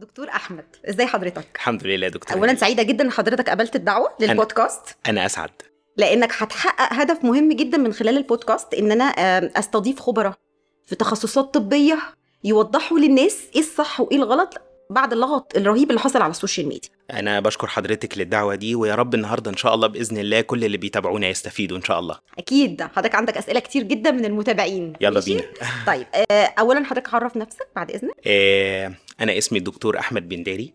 دكتور أحمد إزاي حضرتك؟ الحمد لله يا دكتور اولا سعيدة جدا إن حضرتك قبلت الدعوة للبودكاست. أنا أسعد. لأنك هتحقق هدف مهم جدا من خلال البودكاست إن أنا أستضيف خبراء في تخصصات طبية يوضحوا للناس إيه الصح وإيه الغلط بعد اللغط الرهيب اللي حصل على ال social media. أنا بشكر حضرتك للدعوة دي ويا رب النهارده إن شاء الله بإذن الله كل اللي بيتابعونا يستفيدوا إن شاء الله. أكيد. حضرتك عندك أسئلة كتير جدا من المتابعين. يلا؟ بينا. طيب آه، اولا حضرتك عرف نفسك بعد إذنك. آه أنا اسمي الدكتور أحمد بنداري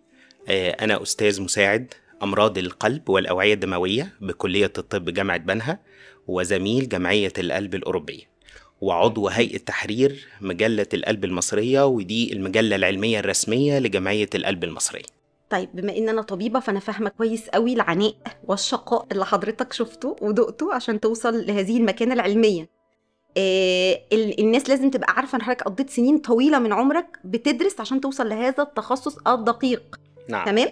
آه أنا أستاذ مساعد أمراض القلب والأوعية الدموية بكلية الطب جامعة بنها وزميل جمعية القلب الأوروبية. وعضو هيئة تحرير مجلة القلب المصرية ودي المجلة العلمية الرسمية لجمعية القلب المصرية. طيب بما إن أنا طبيبة فأنا فاهمة كويس قوي العناء والشقاء اللي حضرتك شفته ودقته عشان توصل لهذه المكانة العلمية. آه ال- الناس لازم تبقى عارفة إن حضرتك قضيت سنين طويلة من عمرك بتدرس عشان توصل لهذا التخصص الدقيق. نعم. تمام؟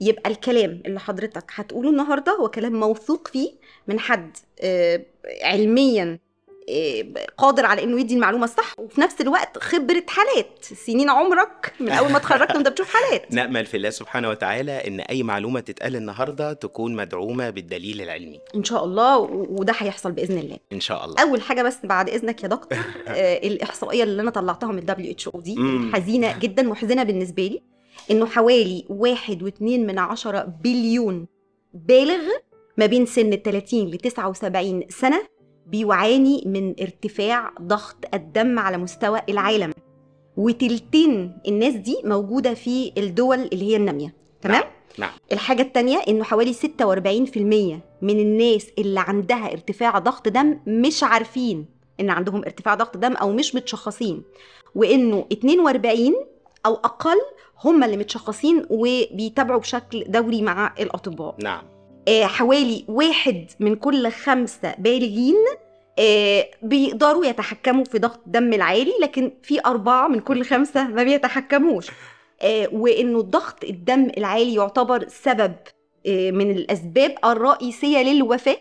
يبقى الكلام اللي حضرتك هتقوله النهارده هو كلام موثوق فيه من حد آه، علميا. قادر على إنه يدي المعلومة الصح وفي نفس الوقت خبرة حالات. سنين عمرك من أول ما اتخرجت وأنت بتشوف حالات. نأمل في الله سبحانه وتعالى إن أي معلومة تتقال النهاردة تكون مدعومة بالدليل العلمي. إن شاء الله وده هيحصل بإذن الله. إن شاء الله. أول حاجة بس بعد إذنك يا دكتور آه، الإحصائية اللي أنا طلعتها من ال WHO دي. حزينة جدا محزنة بالنسبة لي إنه حوالي واحد واتنين من عشرة بليون بالغ ما بين سن 30 ل 79 سنة بيعاني من ارتفاع ضغط الدم على مستوى العالم. وتلتين الناس دي موجودة في الدول اللي هي النامية. تمام؟ نعم، نعم. الحاجة التانية إنه حوالي 46% من الناس اللي عندها ارتفاع ضغط دم مش عارفين إن عندهم ارتفاع ضغط دم أو مش متشخصين. وإنه 42 أو أقل هم اللي متشخصين وبيتابعوا بشكل دوري مع الأطباء. نعم. حوالي واحد من كل خمسة بالغين آه، بيقدروا يتحكموا في ضغط الدم العالي لكن في أربعة من كل خمسة ما بيتحكموش. آه، وإنه ضغط الدم العالي يعتبر سبب آه، من الأسباب الرئيسية للوفاة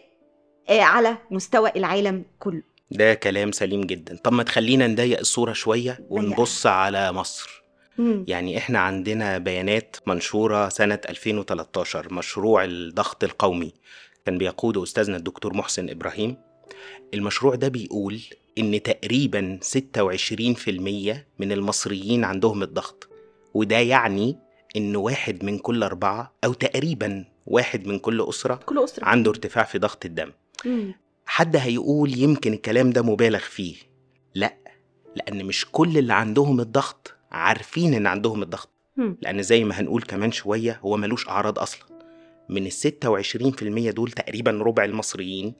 آه، على مستوى العالم كله. ده كلام سليم جدا. طب ما تخلينا نضيق الصورة شوية ونبص على مصر. مم. يعني إحنا عندنا بيانات منشورة سنة 2013 مشروع الضغط القومي. كان بيقوده أستاذنا الدكتور محسن إبراهيم. المشروع ده بيقول إن تقريبا 26% من المصريين عندهم الضغط. وده يعني إن واحد من كل أربعة أو تقريبا واحد من كل أسرة كل أسرة. عنده ارتفاع في ضغط الدم. مم. حد هيقول يمكن الكلام ده مبالغ فيه. لا لأن مش كل اللي عندهم الضغط عارفين إن عندهم الضغط. لأن زي ما هنقول كمان شوية هو ملوش أعراض أصلا. من في المية دول تقريبا ربع المصريين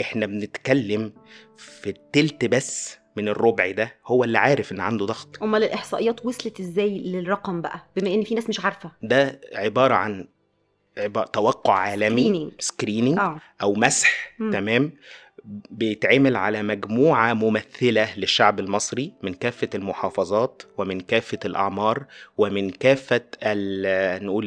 إحنا بنتكلم في التلت بس من الربع ده هو اللي عارف إن عنده ضغط. أمال الإحصائيات وصلت إزاي للرقم بقى؟ بما إن في ناس مش عارفة. ده عبارة عن عبارة توقع عالمي. سكرينينج آه. أو مسح. مم. تمام؟ بيتعمل على مجموعة ممثلة للشعب المصري من كافة المحافظات ومن كافة الأعمار ومن كافة ال- نقول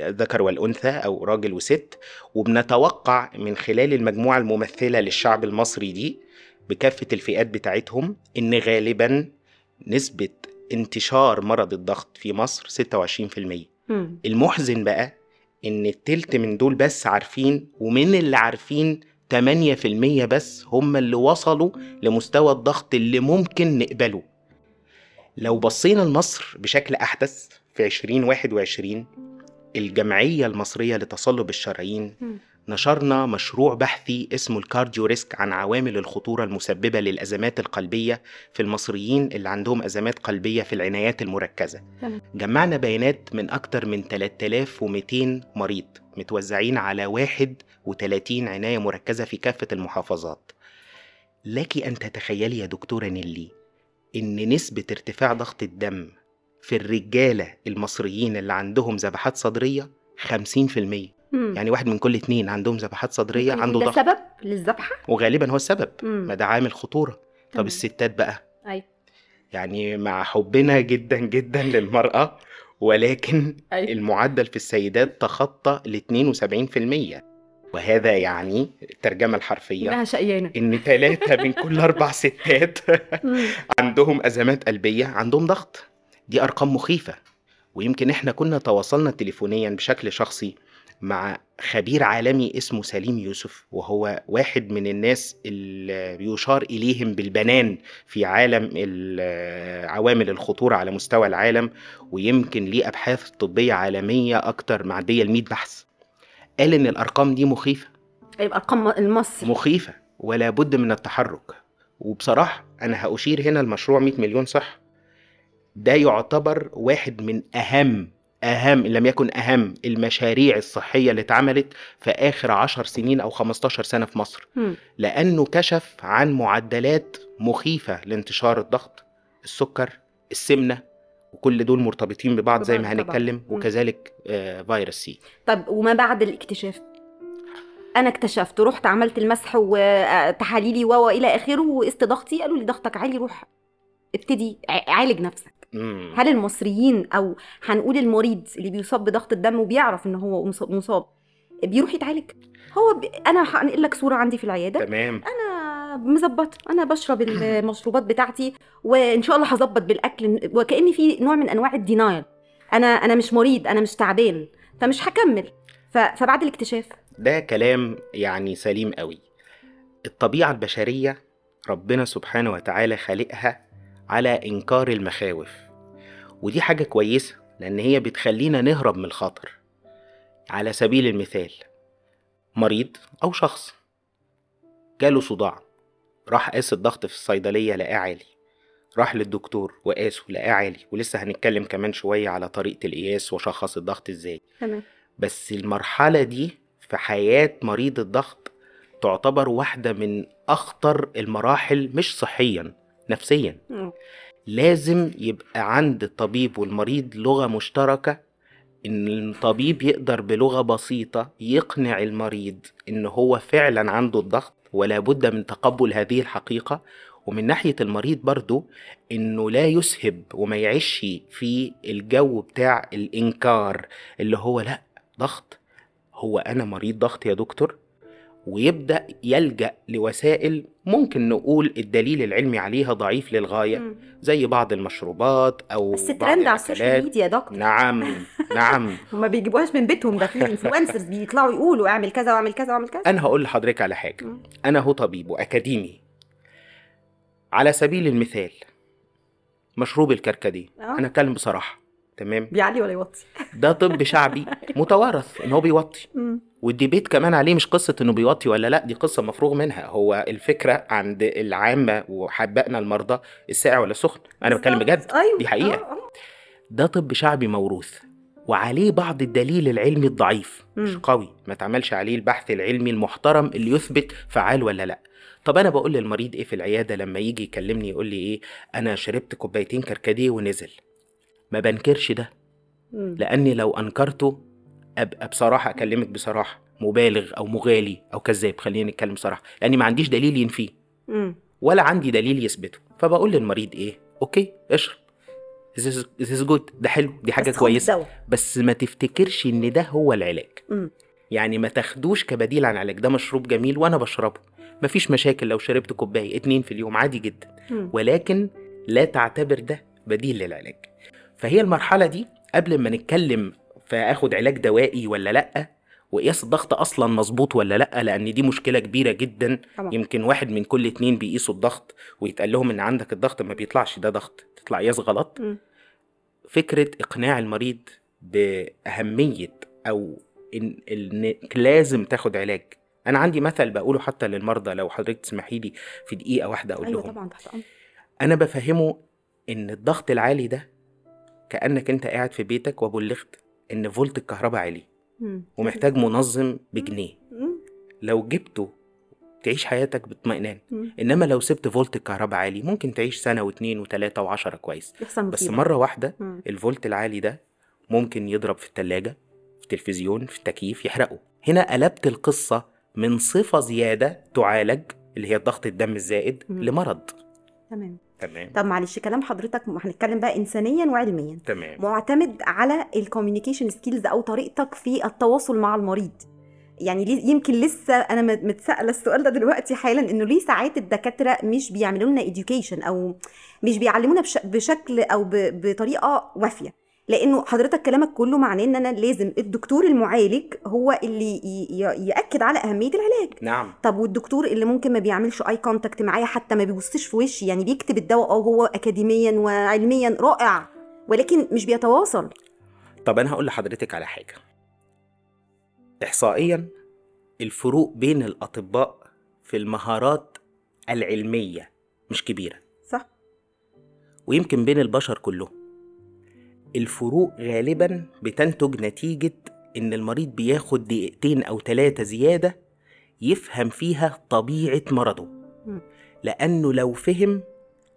الذكر والأنثى أو راجل وست وبنتوقع من خلال المجموعة الممثلة للشعب المصري دي بكافة الفئات بتاعتهم إن غالبا نسبة انتشار مرض الضغط في مصر 26% مم. المحزن بقى إن التلت من دول بس عارفين ومن اللي عارفين 8% بس هم اللي وصلوا لمستوى الضغط اللي ممكن نقبله لو بصينا لمصر بشكل أحدث في 2021 الجمعية المصرية لتصلب الشرايين. نشرنا مشروع بحثي اسمه ال CardioRisk عن عوامل الخطورة المسببة للأزمات القلبية في المصريين اللي عندهم أزمات قلبية في العنايات المركزة. جمعنا بيانات من أكتر من 3200 مريض متوزعين على 31 عناية مركزة في كافة المحافظات. لك أن تتخيلي يا دكتورة نيلي إن نسبة ارتفاع ضغط الدم في الرجالة المصريين اللي عندهم ذبحات صدرية 50% مم. يعني واحد من كل اتنين عندهم ذبحات ممكن عنده ضغط ده سبب للذبحة وغالبا هو السبب مم. ما ده عامل خطورة طب تمام. الستات بقى أيوة. يعني مع حبنا جدا جدا للمرأة ولكن أيوة. المعدل في السيدات تخطى ال 72% وهذا يعني الترجمة الحرفية إنها شقيانة إن ثلاثة من كل أربع ستات مم. عندهم أزمات قلبية عندهم ضغط دي أرقام مخيفة ويمكن إحنا كنا تواصلنا تليفونيا بشكل شخصي مع خبير عالمي اسمه سليم يوسف وهو واحد من الناس اللي بيشار إليهم بالبنان في عالم ال- عوامل الخطورة على مستوى العالم ويمكن ليه أبحاث طبية عالمية أكتر معدية ال 100 بحث. قال إن الأرقام دي مخيفة. يبقى أرقام المصري. مخيفة ولا بد من التحرك. وبصراحة أنا هأشير هنا المشروع 100 مليون صح. ده يعتبر واحد من أهم أهم إن لم يكن أهم المشاريع الصحية اللي اتعملت في آخر عشر سنين أو 15 سنة في مصر مم. لأنه كشف عن معدلات مخيفة لانتشار الضغط السكر السمنة وكل دول مرتبطين ببعض زي ما طبعاً. هنتكلم مم. وكذلك آه، فيروس سي طب وما بعد الاكتشاف أنا اكتشفت رحت عملت المسح وتحاليلي و إلى آخره وقست ضغطي قالوا لي ضغطك عالي روح ابتدي عالج نفسك مم. هل المصريين أو هنقول المريض اللي بيصاب بضغط الدم وبيعرف إن هو مص- مصاب بيروح يتعالج؟ هو ب... أنا هنقل لك صورة عندي في العيادة. تمام. أنا مظبطه أنا بشرب المشروبات بتاعتي وإن شاء الله هظبط بالأكل وكأني في نوع من أنواع الدينايل. أنا أنا مش مريض أنا مش تعبان فمش هكمل. ف... فبعد الاكتشاف. ده كلام يعني سليم قوي. الطبيعة البشرية ربنا سبحانه وتعالى خالقها على إنكار المخاوف. ودي حاجة كويسة لأن هي بتخلينا نهرب من الخطر. على سبيل المثال مريض أو شخص جاله صداع راح قاس الضغط في الصيدلية لقاه عالي راح للدكتور وقاسه لقاه عالي ولسه هنتكلم كمان شوية على طريقة القياس وشخص الضغط إزاي. تمام. بس المرحلة دي في حياة مريض الضغط تعتبر واحدة من أخطر المراحل مش صحيا. نفسيا. لازم يبقى عند الطبيب والمريض لغة مشتركة إن الطبيب يقدر بلغة بسيطة يقنع المريض إن هو فعلا عنده الضغط ولا بد من تقبل هذه الحقيقة. ومن ناحية المريض برضو إنه لا يسهب وما يعيش في الجو بتاع الإنكار اللي هو لا ضغط. هو أنا مريض ضغط يا دكتور؟ ويبدأ يلجأ لوسائل ممكن نقول الدليل العلمي عليها ضعيف للغاية مم. زي بعض المشروبات أو بس ترند على ال social. media يا دكتور نعم نعم هما بيجيبوهاش من بيتهم ده في influencers بيطلعوا يقولوا اعمل كذا واعمل كذا واعمل كذا أنا هقول لحضرتك على حاجة مم. أنا هو طبيب وأكاديمي على سبيل المثال مشروب الكركديه آه. أنا اتكلم بصراحة تمام بيعلي ولا يوطي ده طب شعبي متوارث إن هو بيوطي مم. والديبيت كمان عليه مش قصة إنه بيوطي ولا لأ دي قصة مفروغ منها هو الفكرة عند العامة وحبائنا المرضى الساقع ولا السخن أنا بتكلم بجد. أيوه دي حقيقة. آه، آه. ده طب شعبي موروث وعليه بعض الدليل العلمي الضعيف مش. قوي ما اتعملش عليه البحث العلمي المحترم اللي يثبت فعال ولا لأ طب أنا بقول للمريض إيه في العيادة لما يجي يكلمني يقول لي إيه أنا شربت كوبايتين كركديه ونزل ما بنكرش ده. لأني لو أنكرته ابقى بصراحة أكلمك بصراحة مبالغ أو مغالي أو كذاب خلينا نتكلم بصراحة لأني ما عنديش دليل ينفيه. ولا عندي دليل يثبته. فبقول للمريض إيه؟ أوكي اشرب. This is, this is good. ده حلو. دي حاجة بس كويسة. دواء. بس ما تفتكرش إن ده هو العلاج. مم. يعني ما تاخدوش كبديل عن علاج. ده مشروب جميل وأنا بشربه. مفيش مشاكل لو شربت كوباية اتنين في اليوم عادي جدا. مم. ولكن لا تعتبر ده بديل للعلاج. فهي المرحلة دي قبل ما نتكلم فآخد علاج دوائي ولا لأ؟ وقياس الضغط أصلا مظبوط ولا لأ؟ لأن دي مشكلة كبيرة جدا. طبعا. يمكن واحد من كل اتنين بيقيسوا الضغط ويتقال لهم إن عندك الضغط ما بيطلعش ده ضغط تطلع قياس غلط. مم. فكرة إقناع المريض بأهمية أو إن إنك لازم تاخد علاج. أنا عندي مثل بقوله حتى للمرضى لو حضرتك تسمحي لي في دقيقة واحدة أقول أيوه لهم. طبعا تحت أمر أنا بفهمه إن الضغط العالي ده كأنك أنت قاعد في بيتك وبلغت إن فولت الكهرباء عالي. ومحتاج منظم بجنيه. لو جبته تعيش حياتك باطمئنان مم. إنما لو سبت فولت الكهرباء عالي ممكن تعيش سنة واتنين وتلاتة وعشرة كويس بس واحدة مم. الفولت العالي ده ممكن يضرب في التلاجة في التلفزيون في التكييف يحرقه هنا قلبت القصة من صفة زيادة تعالج اللي هي ضغط الدم الزائد. لمرض تمام تمام. طب معلش كلام حضرتك هنتكلم بقى انسانيا وعلميا. تمام. معتمد على ال communication skills أو طريقتك في التواصل مع المريض. يعني يمكن لسه أنا مت- متسائله السؤال ده دلوقتي حالا إنه ليه ساعات الدكاترة مش بيعملوا لنا education أو مش بيعلمونا بش- بشكل أو بطريقة وافية؟ لأنه حضرتك كلامك كله معناه إن أنا لازم الدكتور المعالج هو اللي يأكد على أهمية العلاج. نعم. طب والدكتور اللي ممكن ما بيعملش اي contact معايا حتى ما بيبصش في وشي يعني بيكتب الدواء آه هو اكاديميا وعلميا رائع ولكن مش بيتواصل. طب أنا هقول لحضرتك على حاجة. احصائيا الفروق بين الأطباء في المهارات العلمية مش كبيرة. صح. ويمكن بين البشر كلهم. الفروق غالبا بتنتج نتيجة إن المريض بياخد دقيقتين أو ثلاثة زيادة يفهم فيها طبيعة مرضه. لأنه لو فهم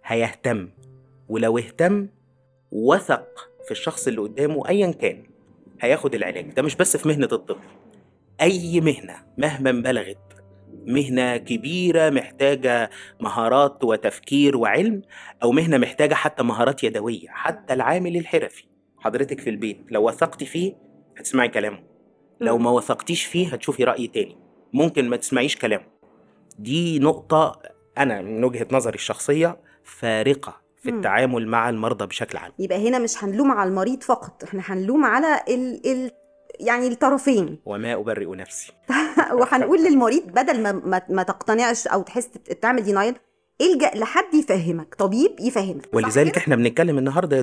هيهتم ولو اهتم وثق في الشخص اللي قدامه أيا كان هياخد العلاج ده مش بس في مهنة الطب أي مهنة مهما بلغت مهنة كبيرة محتاجة مهارات وتفكير وعلم أو مهنة محتاجة حتى مهارات يدوية حتى العامل الحرفي. حضرتك في البيت لو وثقتي فيه هتسمعي كلامه. لو ما وثقتيش فيه هتشوفي رأي تاني. ممكن ما تسمعيش كلامه. دي نقطة أنا من وجهة نظري الشخصية فارقة في. التعامل مع المرضى بشكل عام. يبقى هنا مش هنلوم على المريض فقط إحنا هنلوم على ال... يعني الطرفين وما أبرئ نفسي وهنقول للمريض بدل ما ما, تقتنعش أو تحس تعمل دينايل إلجأ لحد يفهمك طبيب يفهمك ولذلك؟ إحنا بنتكلم النهاردة يا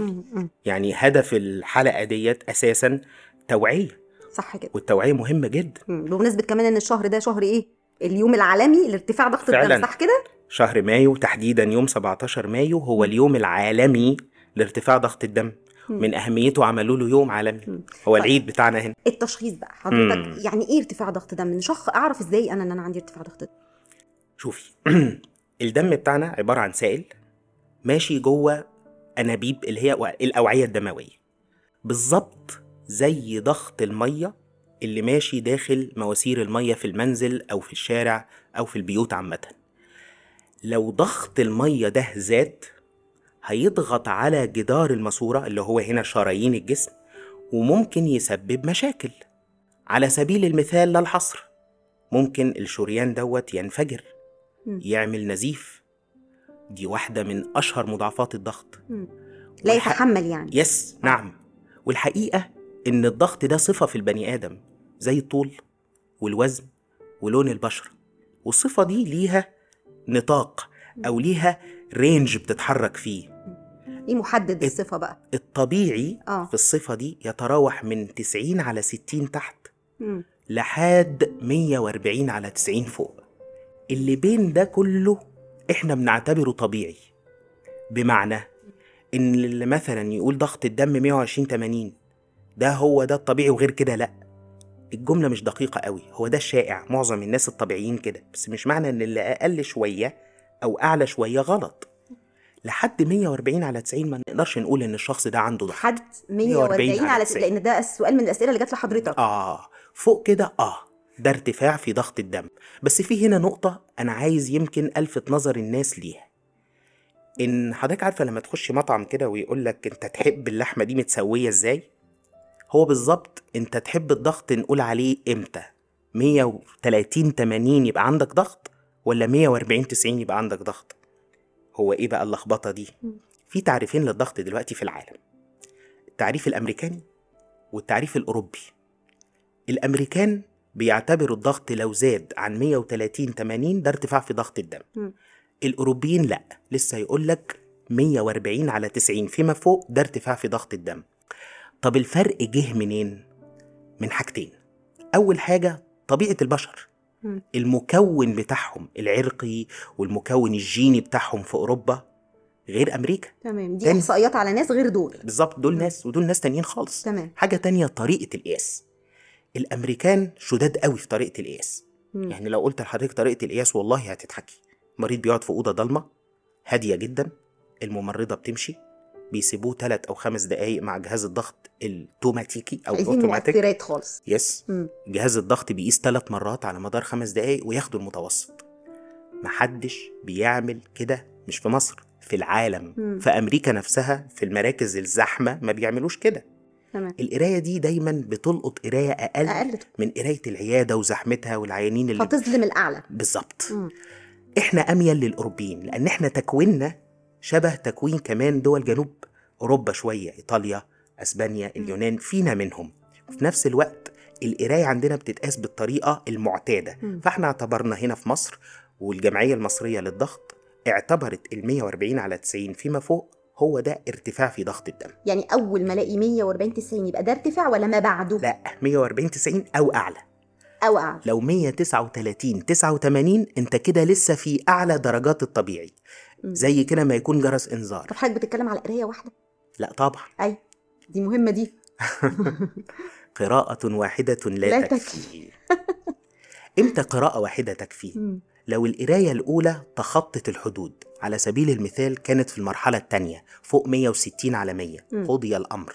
مم، مم. يعني هدف الحلقة ديت أساسا توعية صح كده والتوعية مهمة جدا. بمناسبة كمان إن الشهر ده شهر إيه اليوم العالمي لارتفاع ضغط. الدم صح كده شهر مايو تحديدا يوم 17 مايو هو اليوم العالمي لارتفاع ضغط الدم. من أهميته عملوا له يوم عالمي. هو العيد بتاعنا هنا. التشخيص بقى. حضرتك مم. يعني إيه ارتفاع ضغط دم؟ نشخ أعرف إزاي أنا إن أنا عندي ارتفاع ضغط دم؟ شوفي الدم بتاعنا عبارة عن سائل ماشي جوه أنابيب اللي هي الأوعية الدموية. بالظبط زي ضغط المية اللي ماشي داخل مواسير المية في المنزل أو في الشارع أو في البيوت عامة. لو ضغط المية ده زاد هيضغط على جدار الماسورة اللي هو هنا شرايين الجسم وممكن يسبب مشاكل. على سبيل المثال لا الحصر ممكن الشريان دوت ينفجر. يعمل نزيف. دي واحدة من أشهر مضاعفات الضغط. لا يتحمل يعني. يس نعم. والحقيقة إن الضغط ده صفة في البني آدم زي الطول والوزن ولون البشرة. والصفة دي ليها نطاق أو ليها رينج بتتحرك فيه. إيه محدد الصفة بقى؟ الطبيعي آه. في الصفة دي يتراوح من 90 على 60 تحت مم. لحد 140 على 90 فوق. اللي بين ده كله إحنا بنعتبره طبيعي. بمعنى إن اللي مثلا يقول ضغط الدم 120 80 ده هو ده الطبيعي وغير كده لأ. الجملة مش دقيقة قوي هو ده الشائع معظم الناس الطبيعيين كده بس مش معنى إن اللي أقل شوية أو أعلى شوية غلط. لحد 140 على 90 ما نقدرش نقول إن الشخص ده عنده ضغط حد 140 140 على على 90 لأن ده السؤال من الأسئلة اللي جات لحضرتك. آه. فوق كده آه. ده ارتفاع في ضغط الدم. بس في هنا نقطة أنا عايز يمكن ألفت نظر الناس ليها. إن حضرتك عارفة لما تخشي مطعم كده ويقول لك أنت تحب اللحمة دي متسوية إزاي؟ هو بالظبط أنت تحب الضغط نقول عليه إمتى؟ 130 80 يبقى عندك ضغط ولا 140 90 يبقى عندك ضغط؟ هو إيه بقى اللخبطة دي؟ في تعريفين للضغط دلوقتي في العالم التعريف الأمريكاني والتعريف الأوروبي الأمريكان بيعتبروا الضغط لو زاد عن 130 80 ده ارتفاع في ضغط الدم مم. الأوروبيين لأ لسه يقول لك 140 على 90 فيما فوق ده ارتفاع في ضغط الدم طب الفرق جه منين؟ من حاجتين أول حاجة طبيعة البشر. المكون بتاعهم العرقي والمكون الجيني بتاعهم في أوروبا غير أمريكا. تمام. دي. إحصائيات على ناس غير دول. بالظبط. دول ناس ودول ناس تانيين خالص. تمام. حاجة تانية طريقة القياس. الأمريكان شداد قوي في طريقة القياس. يعني لو قلت لحضرتك طريقة القياس والله هتضحكي. مريض بيقعد في أوضة ضلمة هادية جدا. الممرضة بتمشي. بيسيبوه ثلاث أو خمس دقايق مع جهاز الضغط عايزين الأوتوماتيك مؤثرات خالص. يس مم. جهاز الضغط بيقيس ثلاث مرات على مدار خمس دقايق وياخدوا المتوسط. محدش بيعمل كده مش في مصر في العالم. مم. في أمريكا نفسها في المراكز الزحمة ما بيعملوش كده. تمام. القراية دي دايما بتلقط قراية أقل, أقل من قراية العيادة وزحمتها والعيانين اللي فتظلم الأعلى. بالظبط. إحنا أميل للأوروبيين لأن إحنا تكويننا شبه تكوين كمان دول جنوب أوروبا شوية إيطاليا أسبانيا اليونان فينا منهم. وفي نفس الوقت القراية عندنا بتتقاس بالطريقة المعتادة. مم. فإحنا اعتبرنا هنا في مصر والجمعية المصرية للضغط اعتبرت ال 140 على 90 فيما فوق هو ده ارتفاع في ضغط الدم. يعني أول ما ألاقي 140 90 يبقى ده ارتفاع ولا ما بعده؟ لا 140 90 أو أعلى. أو أعلى. لو 139 89 أنت كده لسه في أعلى درجات الطبيعي. زي كده ما يكون جرس إنذار. طب حضرتك بتتكلم على قراية واحدة؟ لا طبعا. أي. دي مهمة دي. قراءة واحدة لا, لا تكفي. إمتى قراءة واحدة تكفي؟ لو القراية الأولى تخطت الحدود. على سبيل المثال كانت في المرحلة الثانية فوق 160 على 100 مم. قضي الأمر.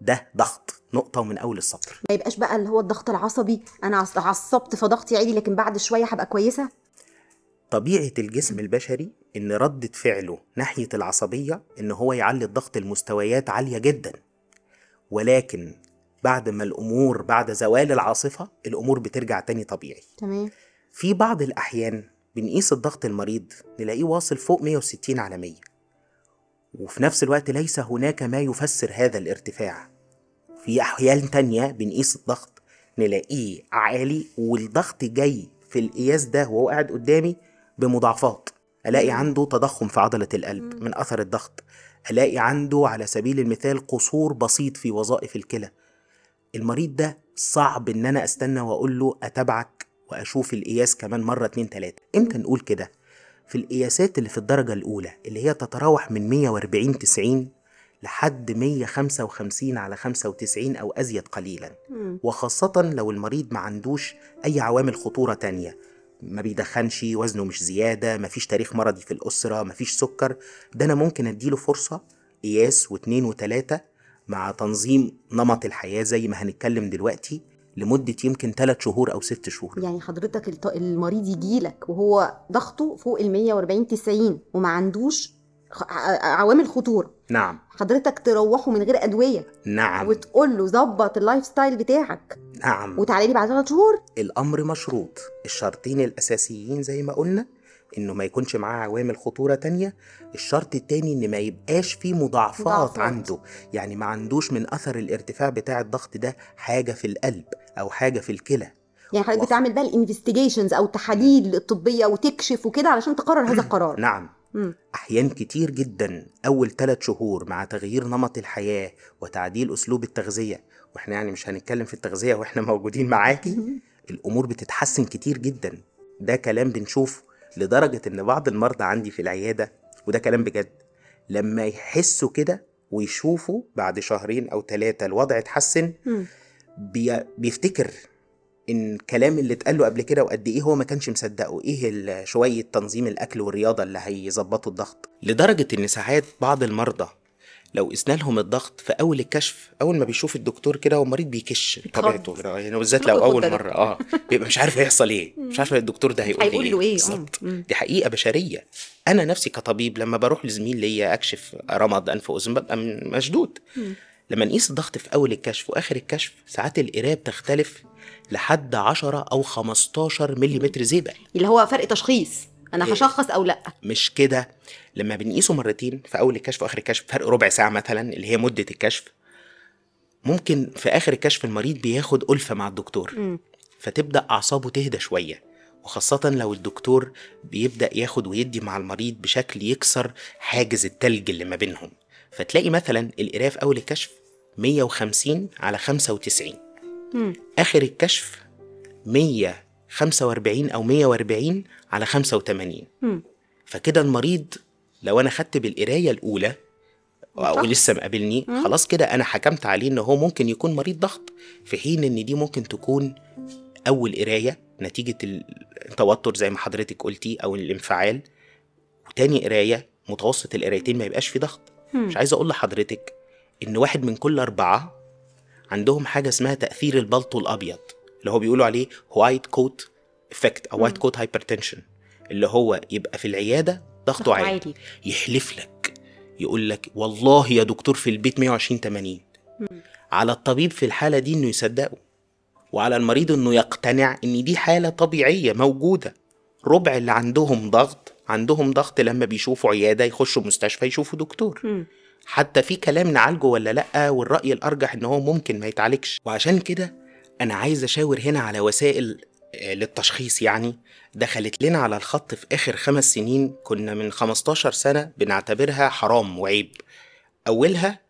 ده ضغط نقطة ومن أول السطر. ما يبقاش بقى اللي هو الضغط العصبي عص- عصبت فضغطي عالي لكن بعد شوية هبقى كويسة؟ طبيعة الجسم البشري إن ردة فعله ناحية العصبية إن هو يعلي الضغط لمستويات عالية جدا. ولكن بعد ما الأمور بعد زوال العاصفة الأمور بترجع تاني طبيعي. تمام. في بعض الأحيان بنقيس الضغط المريض نلاقيه واصل فوق 160 على 100 وفي نفس الوقت ليس هناك ما يفسر هذا الارتفاع. في أحيان تانية بنقيس الضغط نلاقيه عالي والضغط جاي في القياس ده وهو قاعد قدامي بمضاعفات. ألاقي عنده تضخم في عضلة القلب من أثر الضغط. ألاقي عنده على سبيل المثال قصور بسيط في وظائف الكلى. المريض ده صعب إن أنا أستنى وأقول له أتابعك وأشوف القياس كمان مرة اتنين تلاتة. إمتى نقول كده؟ في القياسات اللي في الدرجة الأولى اللي هي تتراوح من 140 90 لحد 155 على 95 أو أزيد قليلا. وخاصة لو المريض ما عندوش أي عوامل خطورة تانية. ما بيدخنش وزنه مش زيادة مفيش تاريخ مرضي في الأسرة مفيش سكر. ده أنا ممكن أديله فرصة قياس واتنين وتلاتة مع تنظيم نمط الحياة زي ما هنتكلم دلوقتي لمدة يمكن ثلاث شهور أو ست شهور. يعني حضرتك المريض يجي لك وهو ضغطه فوق ال 140 90 وما عندوش عوامل خطورة. نعم. حضرتك تروحه من غير أدوية. نعم. وتقول له ظبط ال lifestyle بتاعك. نعم. وتعالى لي بعد ثلاث شهور. الأمر مشروط. الشرطين الأساسيين زي ما قلنا إنه ما يكونش معاه عوامل خطورة تانية. الشرط التاني إن ما يبقاش فيه مضاعفات, مضاعفات. عنده. يعني ما عندوش من أثر الارتفاع بتاع الضغط ده حاجة في القلب أو حاجة في الكلى. يعني حضرتك بتعمل بقى ال investigations أو التحاليل الطبية وتكشف وكده علشان تقرر هذا القرار. نعم. مم. أحيان كتير جدا أول ثلاث شهور مع تغيير نمط الحياة وتعديل أسلوب التغذية وإحنا يعني مش هنتكلم في التغذية وإحنا موجودين معاكي الأمور بتتحسن كتير جدا ده كلام بنشوفه لدرجة إن بعض المرضى عندي في العيادة وده كلام بجد لما يحسوا كده ويشوفوا بعد شهرين أو ثلاثة الوضع اتحسن. بيفتكر إن الكلام اللي اتقال له قبل كده وقد إيه هو ما كانش مصدقه. إيه شوية تنظيم الأكل والرياضة اللي هيظبطوا الضغط؟ لدرجة إن ساعات بعض المرضى لو قسنا لهم الضغط في أول الكشف أول ما بيشوف الدكتور كده والمريض بيكش. طبيعته كده، يعني بالذات لو أول. مرة. آه. بيبقى مش عارف هيحصل إيه. مش عارف الدكتور ده هيقول, هيقول له إيه. بالظبط. دي حقيقة بشرية. أنا نفسي كطبيب لما بروح لزميل ليا أكشف رمض أنف وأذن ببقى مشدود. لما نقيس الضغط في أول الكشف وآخر الكشف ساعات القراية بتختلف. لحد 10 أو 15 ملم زيبل اللي هو فرق تشخيص أنا إيه. هشخص أو لأ. مش كده. لما بنقيسه مرتين في أول الكشف وآخر الكشف فرق ربع ساعة مثلا اللي هي مدة الكشف ممكن في آخر الكشف المريض بياخد ألفة مع الدكتور. مم. فتبدأ أعصابه تهدى شوية وخاصة لو الدكتور بيبدأ ياخد ويدي مع المريض بشكل يكسر حاجز التلج اللي ما بينهم. فتلاقي مثلا القراية في أول الكشف 150 على 95 مم. آخر الكشف 145 أو 140 على 85 مم. فكده المريض لو أنا خدت بالقراية الأولى أو صح. لسه مقابلني. خلاص كده أنا حكمت عليه إن هو ممكن يكون مريض ضغط في حين إن دي ممكن تكون أول قراية نتيجة التوتر زي ما حضرتك قلتي أو الانفعال وتاني قراية متوسط القرايتين ما يبقاش في ضغط مم. مش عايز أقول لحضرتك إن واحد من كل أربعة عندهم حاجة اسمها تأثير البلطو الأبيض اللي هو بيقولوا عليه white coat effect أو white coat hypertension اللي هو يبقى في العيادة ضغطه عالي عالي. يحلف لك يقول لك والله يا دكتور في البيت 120 80 مم. على الطبيب في الحالة دي إنه يصدقه وعلى المريض إنه يقتنع إن دي حالة طبيعية موجودة. ربع اللي عندهم ضغط عندهم ضغط لما بيشوفوا عيادة يخشوا مستشفى يشوفوا دكتور. مم. حتى في كلام نعالجه ولا لأ والرأي الأرجح إن هو ممكن ما يتعالجش. وعشان كده أنا عايز أشاور هنا على وسائل آه، للتشخيص يعني. دخلت لنا على الخط في آخر خمس سنين كنا من 15 سنة بنعتبرها حرام وعيب. أولها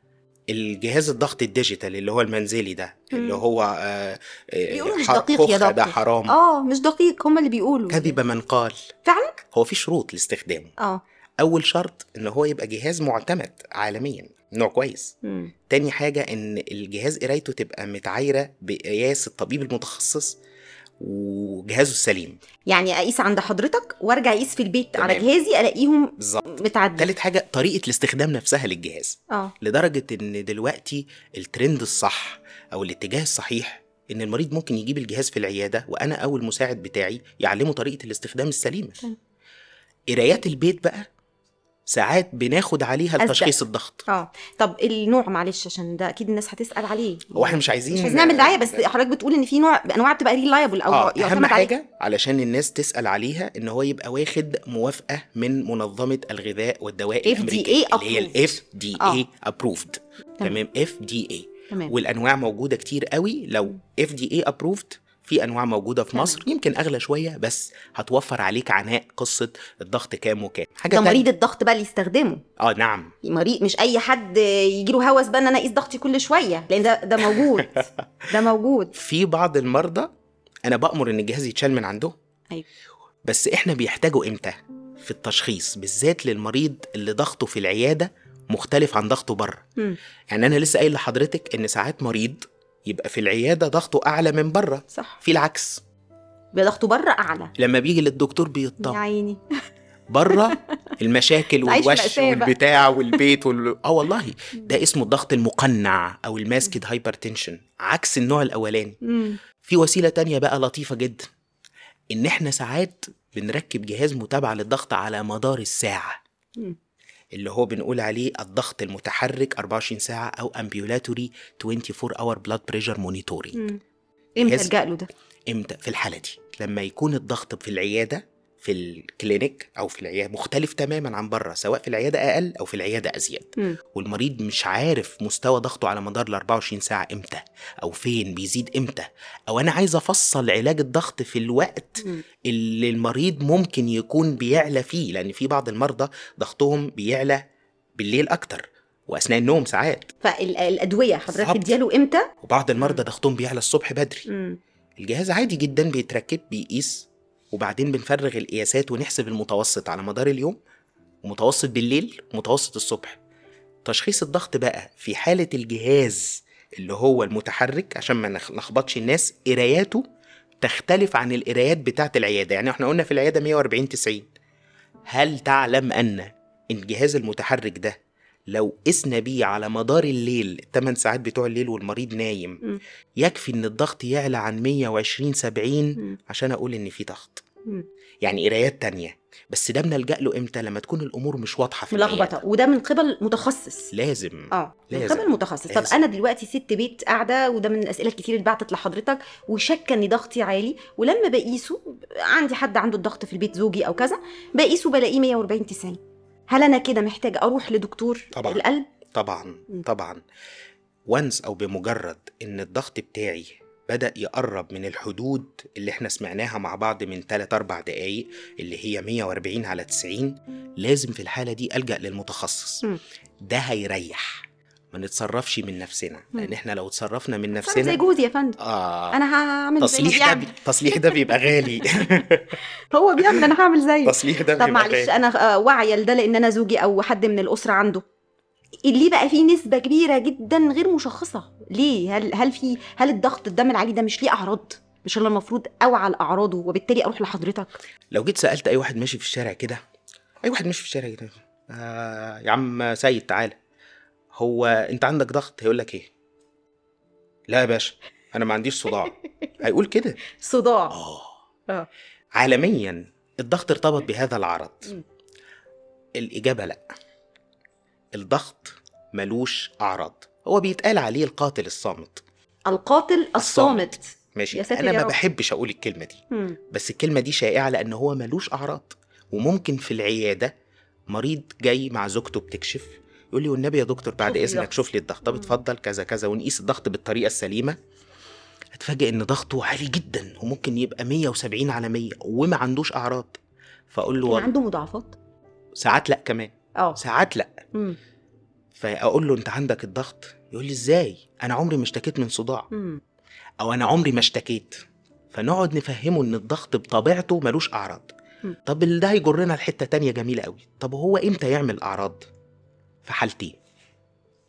الجهاز الضغط الديجيتال اللي هو المنزلي ده اللي. هو آه، آه، بيقولوا مش دقيق يا ده. حرام. آه مش دقيق هم اللي بيقولوا. كذب من قال. فعلا؟ هو في شروط لاستخدامه. آه. أول شرط إن هو يبقى جهاز معتمد عالميا نوع كويس. مم. تاني حاجة إن الجهاز قرايته تبقى متعايرة بقياس الطبيب المتخصص وجهازه السليم. يعني أقيس عند حضرتك وأرجع أقيس في البيت تمام. على جهازي ألاقيهم بالظبط. متعدل. تالت حاجة طريقة الاستخدام نفسها للجهاز. آه. لدرجة إن دلوقتي الترند الصح أو الاتجاه الصحيح إن المريض ممكن يجيب الجهاز في العيادة وأنا أو المساعد بتاعي يعلمه طريقة الاستخدام السليمة. تمام. قرايات البيت بقى ساعات بناخد عليها أصدق. لتشخيص الضغط آه طب النوع معلش عشان ده أكيد الناس هتسأل عليه هو إحنا مش عايزين مش عايزين نعمل دعاية بس حضرتك بتقول إن في نوع انواع بتبقى reliable أو آه يعتمد أهم. حاجة علشان الناس تسأل عليها إن هو يبقى واخد موافقة من منظمة الغذاء والدواء FDA الأمريكية اللي هي. ال FD آه. A approved تمام. FDA تمام والأنواع موجودة كتير قوي لو FDA approved في أنواع موجودة في. مصر يمكن أغلى شوية بس هتوفر عليك عناء قصة الضغط كام وكام حاجة ده مريض الضغط بقى اللي يستخدمه. آه نعم. مريض مش أي حد يجي له هوس بقى إن أنا أقيس ضغطي كل شوية لأن ده ده موجود. ده موجود. في بعض المرضى أنا بأمر إن الجهاز يتشال من عندهم أيوة. بس إحنا بيحتاجوا إمتى؟ في التشخيص بالذات للمريض اللي ضغطه في العيادة مختلف عن ضغطه بره. يعني أنا لسه قايل لحضرتك إن ساعات مريض يبقى في العيادة ضغطه أعلى من بره. صح. في العكس. بيبقى ضغطه بره أعلى. لما بيجي للدكتور يا بيطمن عيني. بره المشاكل والوش. والبتاع والبيت وال... آه والله. ده اسمه الضغط المقنع أو ال masked hypertension عكس النوع الأولاني. في وسيلة تانية بقى لطيفة جدا. إن إحنا ساعات بنركب جهاز متابعة للضغط على مدار الساعة. اللي هو بنقول عليه الضغط المتحرك 24 ساعة أو ambulatory 24 hour blood pressure monitoring. إمتى ألجأ له ده؟ إمتى؟ في الحالة دي. لما يكون الضغط في العيادة في ال clinic أو في العيادة مختلف تماما عن بره سواء في العيادة أقل أو في العيادة أزيد مم. والمريض مش عارف مستوى ضغطه على مدار ال 24 ساعة إمتى أو فين بيزيد إمتى أو أنا عايز أفصل علاج الضغط في الوقت مم. اللي المريض ممكن يكون بيعلى فيه لأن في بعض المرضى ضغطهم بيعلى بالليل أكتر وأثناء النوم ساعات فالادويه حضرتك. ادياله إمتى وبعض المرضى ضغطهم بيعلى الصبح بدري مم. الجهاز عادي جدا بيتركب بيقيس وبعدين بنفرغ القياسات ونحسب المتوسط على مدار اليوم ومتوسط بالليل ومتوسط الصبح تشخيص الضغط بقى في حالة الجهاز اللي هو المتحرك عشان ما نخ- نخبطش الناس قراياته تختلف عن القرايات بتاعة العيادة يعني إحنا قلنا في العيادة 140 90 هل تعلم أن الجهاز المتحرك ده لو قسنا بيه على مدار الليل 8 ساعات بتوع الليل والمريض نايم مم. يكفي إن الضغط يعلى عن 120 70 مم. عشان أقول إن في ضغط مم. يعني قرايات تانية بس ده بنلجأ له إمتى لما تكون الأمور مش واضحة في. ملخبطة وده من قبل متخصص لازم آه من لازم. قبل متخصص طب لازم. أنا دلوقتي ست بيت قاعدة وده من الأسئلة الكتير اللي بعتت لحضرتك وشاكة إن ضغطي عالي ولما بقيسه عندي حد عنده الضغط في البيت زوجي أو كذا بقيسه بلاقيه 140 90 هل أنا كده محتاجه أروح لدكتور طبعاً. القلب طبعا. طبعا وانس أو بمجرد إن الضغط بتاعي بدأ يقرب من الحدود اللي إحنا سمعناها مع بعض من 3 4 دقايق اللي هي 140 على 90 لازم في الحالة دي ألجأ للمتخصص. ده هيريح. ما نتصرفش من نفسنا. لأن إحنا لو اتصرفنا من صار زي نفسنا جوزي يا فندم. آه. أنا هعمل تصليح ده بيعمل بي... تصليح ده بيبقى غالي. هو بيعمل أنا هعمل زيه. تصليح ده طب معلش أنا آه، واعية لده لأن أنا زوجي أو حد من الأسرة عنده. ليه بقى في نسبة كبيرة جدا غير مشخصة؟ ليه؟ هل هل في هل الضغط الدم العالي ده مش ليه أعراض؟ مش أنا المفروض أوعى لاعراضه وبالتالي أروح لحضرتك؟ لو جيت سألت أي واحد ماشي في الشارع كده أي واحد ماشي في الشارع كده آه يا عم سيد تعالى. هو أنت عندك ضغط؟ هيقول لك إيه؟ لا يا باشا أنا ما عنديش صداع. هيقول كده. صداع. آه. آه. عالميا الضغط ارتبط بهذا العرض. الإجابة لا. الضغط ملوش أعراض. هو بيتقال عليه القاتل الصامت. القاتل الصامت. ماشي. يا ساتر أنا يا ما رب. بحبش أقول الكلمة دي. مم. بس الكلمة دي شائعة لأن هو ملوش أعراض. وممكن في العيادة مريض جاي مع زوجته بتكشف يقول لي والنبي يا دكتور بعد إذنك. شوف لي الضغط. طب. اتفضل كذا كذا ونقيس الضغط بالطريقة السليمة. أتفاجئ إن ضغطه عالي جدا وممكن يبقى 170 على 100 وما عندوش أعراض. فأقول له كان عنده مضاعفات؟ ساعات لأ كمان. آه. ساعات لأ. مم. فأقول له أنت عندك الضغط؟ يقول لي إزاي؟ أنا عمري ما اشتكيت من صداع. أو أنا عمري ما اشتكيت. فنقعد نفهمه إن الضغط بطبيعته ملوش أعراض. طب ده هيجرنا لحتة تانية جميلة قوي طب هو إمتى يعمل أعراض؟ في حالتين.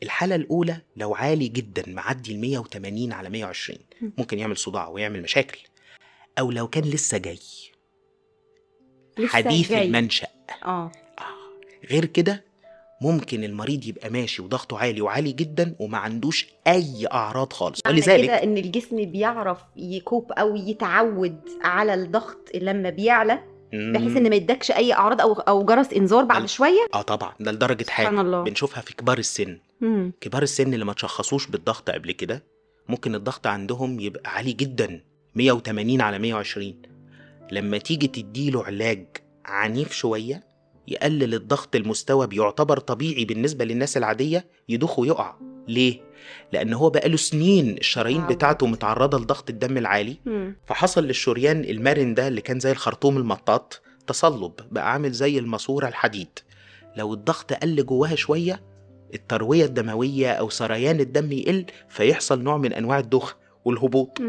الحالة الأولى لو عالي جدا معدي ال 180 على 120 مم. ممكن يعمل صداع ويعمل مشاكل. أو لو كان لسه جاي. لسه حديث جاي. المنشأ. آه. غير كده ممكن المريض يبقى ماشي وضغطه عالي وعالي جدا وما عندوش أي أعراض خالص. ولذلك كده إن الجسم بيعرف يكوب أو يتعود على الضغط لما بيعلى بحيث إن ما يدكش أي أعراض أو أو جرس إنذار بعد ال- شوية؟ آه طبعا ده لدرجة سبحان حاجة الله. بنشوفها في كبار السن. مم. كبار السن اللي ما تشخصوش بالضغط قبل كده ممكن الضغط عندهم يبقى عالي جدا 180 على 120 لما تيجي تديله علاج عنيف شوية يقلل الضغط المستوى بيعتبر طبيعي بالنسبة للناس العادية يدوخ ويقع ليه؟ لأن هو بقاله سنين الشرايين. بتاعته متعرضة لضغط الدم العالي. فحصل للشريان المرن ده اللي كان زي الخرطوم المطاط تصلب بقى عامل زي الماسورة الحديد لو الضغط قل جواها شوية التروية الدموية أو سريان الدم يقل فيحصل نوع من أنواع الدوخة والهبوط.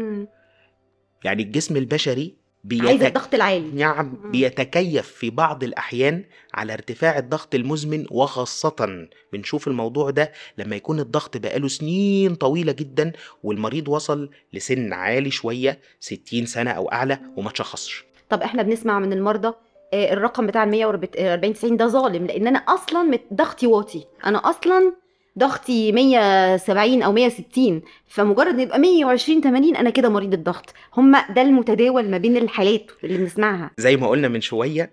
يعني الجسم البشري عايز بيتك... الضغط العالي. نعم. بيتكيف في بعض الأحيان على ارتفاع الضغط المزمن وخاصة بنشوف الموضوع ده لما يكون الضغط بقاله سنين طويلة جدا والمريض وصل لسن عالي شوية 60 سنة أو أعلى وما تشخصش طب إحنا بنسمع من المرضى آه، الرقم بتاع ال 140 90 ده ظالم لأن أنا أصلا ضغطي واطي. أنا أصلا ضغطي 170 أو 160 فمجرد إن يبقى 120 80 أنا كده مريض الضغط. هم ده المتداول ما بين الحالات اللي بنسمعها. زي ما قلنا من شوية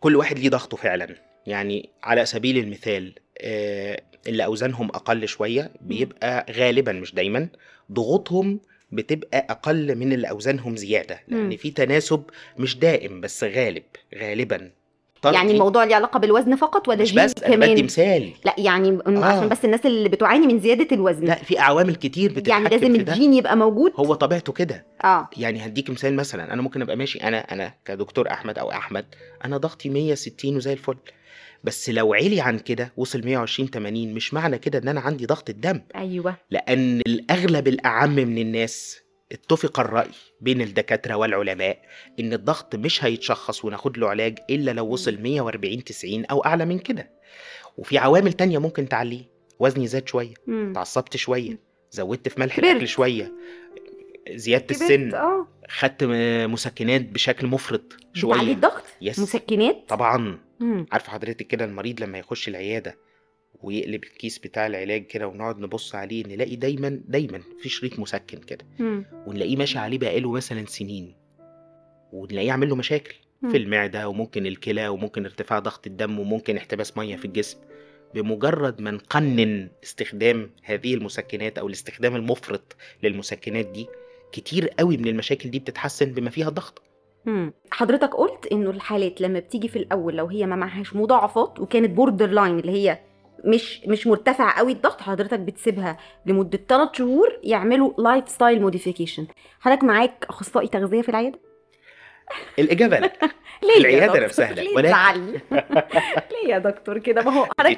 كل واحد ليه ضغطه فعلا. يعني على سبيل المثال آه، اللي أوزانهم أقل شوية بيبقى غالبا مش دايما ضغوطهم بتبقى أقل من اللي أوزانهم زيادة. مم. لأن في تناسب مش دائم بس غالب غالبا. يعني طردي الموضوع ليه علاقة بالوزن فقط ولا مش بس أنا بدي كمان؟ مثال. لا يعني آه. عشان بس الناس اللي بتعاني من زيادة الوزن. لا في عوامل كتير بتتحكم يعني لازم في ده. الجين يبقى موجود؟ هو طبيعته كده. آه. يعني هديك مثال مثلا أنا ممكن أبقى ماشي أنا أنا كدكتور أحمد أو أحمد أنا ضغطي 160 وزي الفل. بس لو علي عن كده وصل 120 80 مش معنى كده إن أنا عندي ضغط الدم. أيوه. لأن الأغلب الأعم من الناس اتفق الرأي بين الدكاترة والعلماء إن الضغط مش هيتشخص وناخد له علاج إلا لو وصل 140 90 أو أعلى من كده. وفي عوامل تانية ممكن تعليه. وزني زاد شوية مم. اتعصبت شوية زودت في ملح شوية زيادة كبرت، السن آه. خدت مسكنات بشكل مفرط بتعلي شوية. الضغط؟ يس. مسكنات؟ طبعا. مم. عارفة حضرتك كده المريض لما يخش العيادة ويقلب الكيس بتاع العلاج كده ونقعد نبص عليه نلاقي دايما دايما في شريط مسكن كده. ونلاقيه ماشي عليه بقاله مثلا سنين ونلاقيه عامل له مشاكل. في المعدة وممكن الكلى وممكن ارتفاع ضغط الدم وممكن احتباس مية في الجسم بمجرد ما نقنن استخدام هذه المسكنات أو الاستخدام المفرط للمسكنات دي كتير قوي من المشاكل دي بتتحسن بما فيها الضغط مم. حضرتك قلت إنه الحالات لما بتيجي في الأول لو هي ما معهاش مضاعفات وكانت borderline اللي هي مش مش مرتفع قوي الضغط حضرتك بتسيبها لمدة 3 شهور يعملوا lifestyle modification حضرتك معاك أخصائي تغذية في العيادة؟ الإجابة لا ليه دكتور؟ نفسها لا، ليه ولكن- ليه يا دكتور كده؟ ما هو حضرتك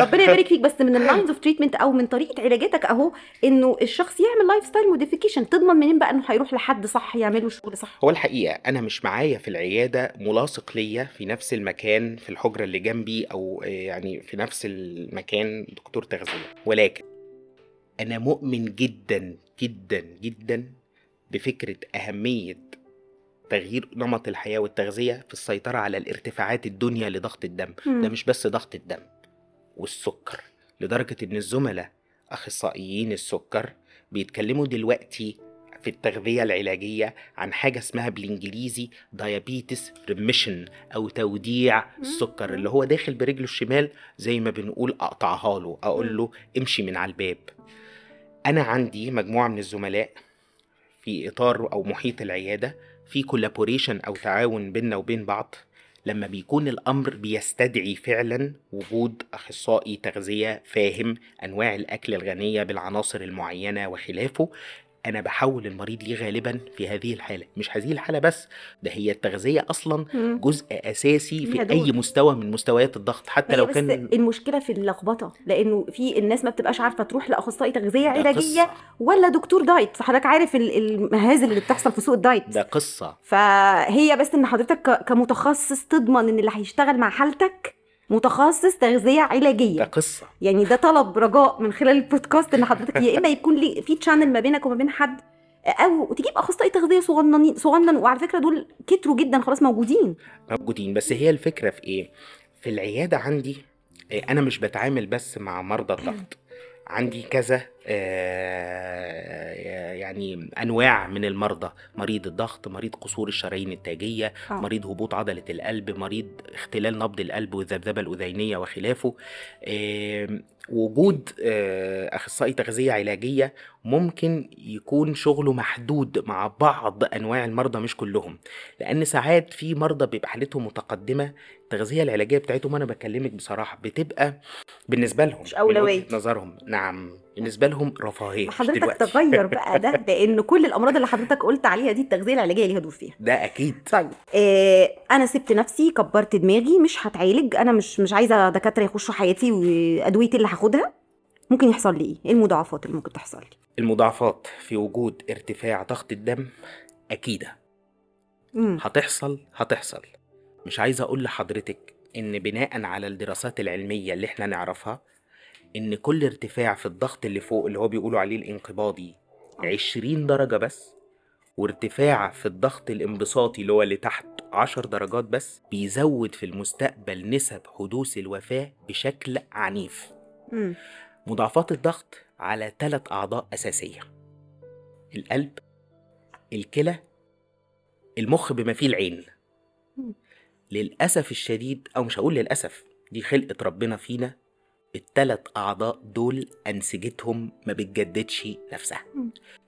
ربنا يبارك فيك بس من ال lines of treatment أو من طريقة علاجاتك أهو إنه الشخص يعمل lifestyle modification تضمن منين بقى إنه هيروح لحد صح يعمله شغل صح؟ هو الحقيقة أنا مش معايا في العيادة ملاصق ليا في نفس المكان في الحجرة اللي جنبي أو آه، يعني في نفس المكان دكتور تغذية. ولكن أنا مؤمن جدا جدا جدا بفكرة أهمية تغيير نمط الحياة والتغذية في السيطرة على الارتفاعات الدنيا لضغط الدم. مم. ده مش بس ضغط الدم والسكر. لدرجة إن الزملاء أخصائيين السكر بيتكلموا دلوقتي في التغذية العلاجية عن حاجة اسمها بالإنجليزي diabetes remission أو توديع السكر اللي هو داخل برجله الشمال زي ما بنقول أقطعها له أقول له امشي من على الباب. أنا عندي مجموعة من الزملاء في إطار أو محيط العيادة في كولابوريشن أو تعاون بيننا وبين بعض لما بيكون الأمر بيستدعي فعلا وجود أخصائي تغذية فاهم أنواع الأكل الغنية بالعناصر المعينة وخلافه أنا بحول المريض ليه غالبا في هذه الحالة مش هذه الحالة بس ده هي التغذية أصلا مم. جزء أساسي في. أي مستوى من مستويات الضغط حتى لو بس كان المشكلة في اللخبطة لأنه في الناس ما بتبقاش عارفة تروح لأخصائي تغذية علاجية قصة. ولا دكتور دايت حضرتك عارف ال- المهازل اللي بتحصل في سوق الدايت ده قصة فهي بس إن حضرتك كمتخصص تضمن إن اللي هيشتغل مع حالتك متخصص تغذية ده علاجيه قصة. يعني ده طلب رجاء من خلال البودكاست ان حضرتك يا إما يكون لي في تشانل ما بينك وما بين حد أو تجيب أخصائي تغذية صغننين صغنن. وعلى فكرة دول كتروا جدا خلاص موجودين. موجودين. بس هي الفكرة في إيه؟ في العيادة عندي آه، أنا مش بتعامل بس مع مرضى الضغط. عندي كذا يعني أنواع من المرضى. مريض الضغط مريض قصور الشرايين التاجية آه. مريض هبوط عضلة القلب مريض اختلال نبض القلب والذبذبه الأذينية وخلافه. آم، وجود آه، أخصائي تغذية علاجية ممكن يكون شغله محدود مع بعض أنواع المرضى مش كلهم. لأن ساعات في مرضى بيبقى حالتهم متقدمة التغذية العلاجية بتاعتهم أنا بكلمك بصراحة بتبقى بالنسبة لهم مش وجهة نظرهم. نعم. بالنسبة لهم رفاهية حضرتك دلوقتي. تغير بقى ده لأن كل الأمراض اللي حضرتك قلت عليها دي التغذية العلاجية ليها دور فيها. ده أكيد. طيب آه أنا سبت نفسي كبرت دماغي مش هتعالج أنا مش مش عايزة دكاترة يخشوا حياتي وادويتي اللي هاخدها. ممكن يحصل لي إيه؟ إيه المضاعفات اللي ممكن تحصل لي؟ المضاعفات في وجود ارتفاع ضغط الدم أكيدة. مم. هتحصل هتحصل. مش عايز أقول لحضرتك إن بناء على الدراسات العلمية اللي إحنا نعرفها إن كل ارتفاع في الضغط اللي فوق اللي هو بيقولوا عليه الانقباضي 20 درجة بس وارتفاع في الضغط الانبساطي اللي هو اللي تحت 10 درجات بس بيزود في المستقبل نسب حدوث الوفاة بشكل عنيف. مضاعفات الضغط على ثلاث أعضاء أساسية القلب الكلى المخ بما فيه العين. للأسف الشديد أو مش هقول للأسف دي خلقة ربنا فينا التلات أعضاء دول أنسجتهم ما بتجددش نفسها.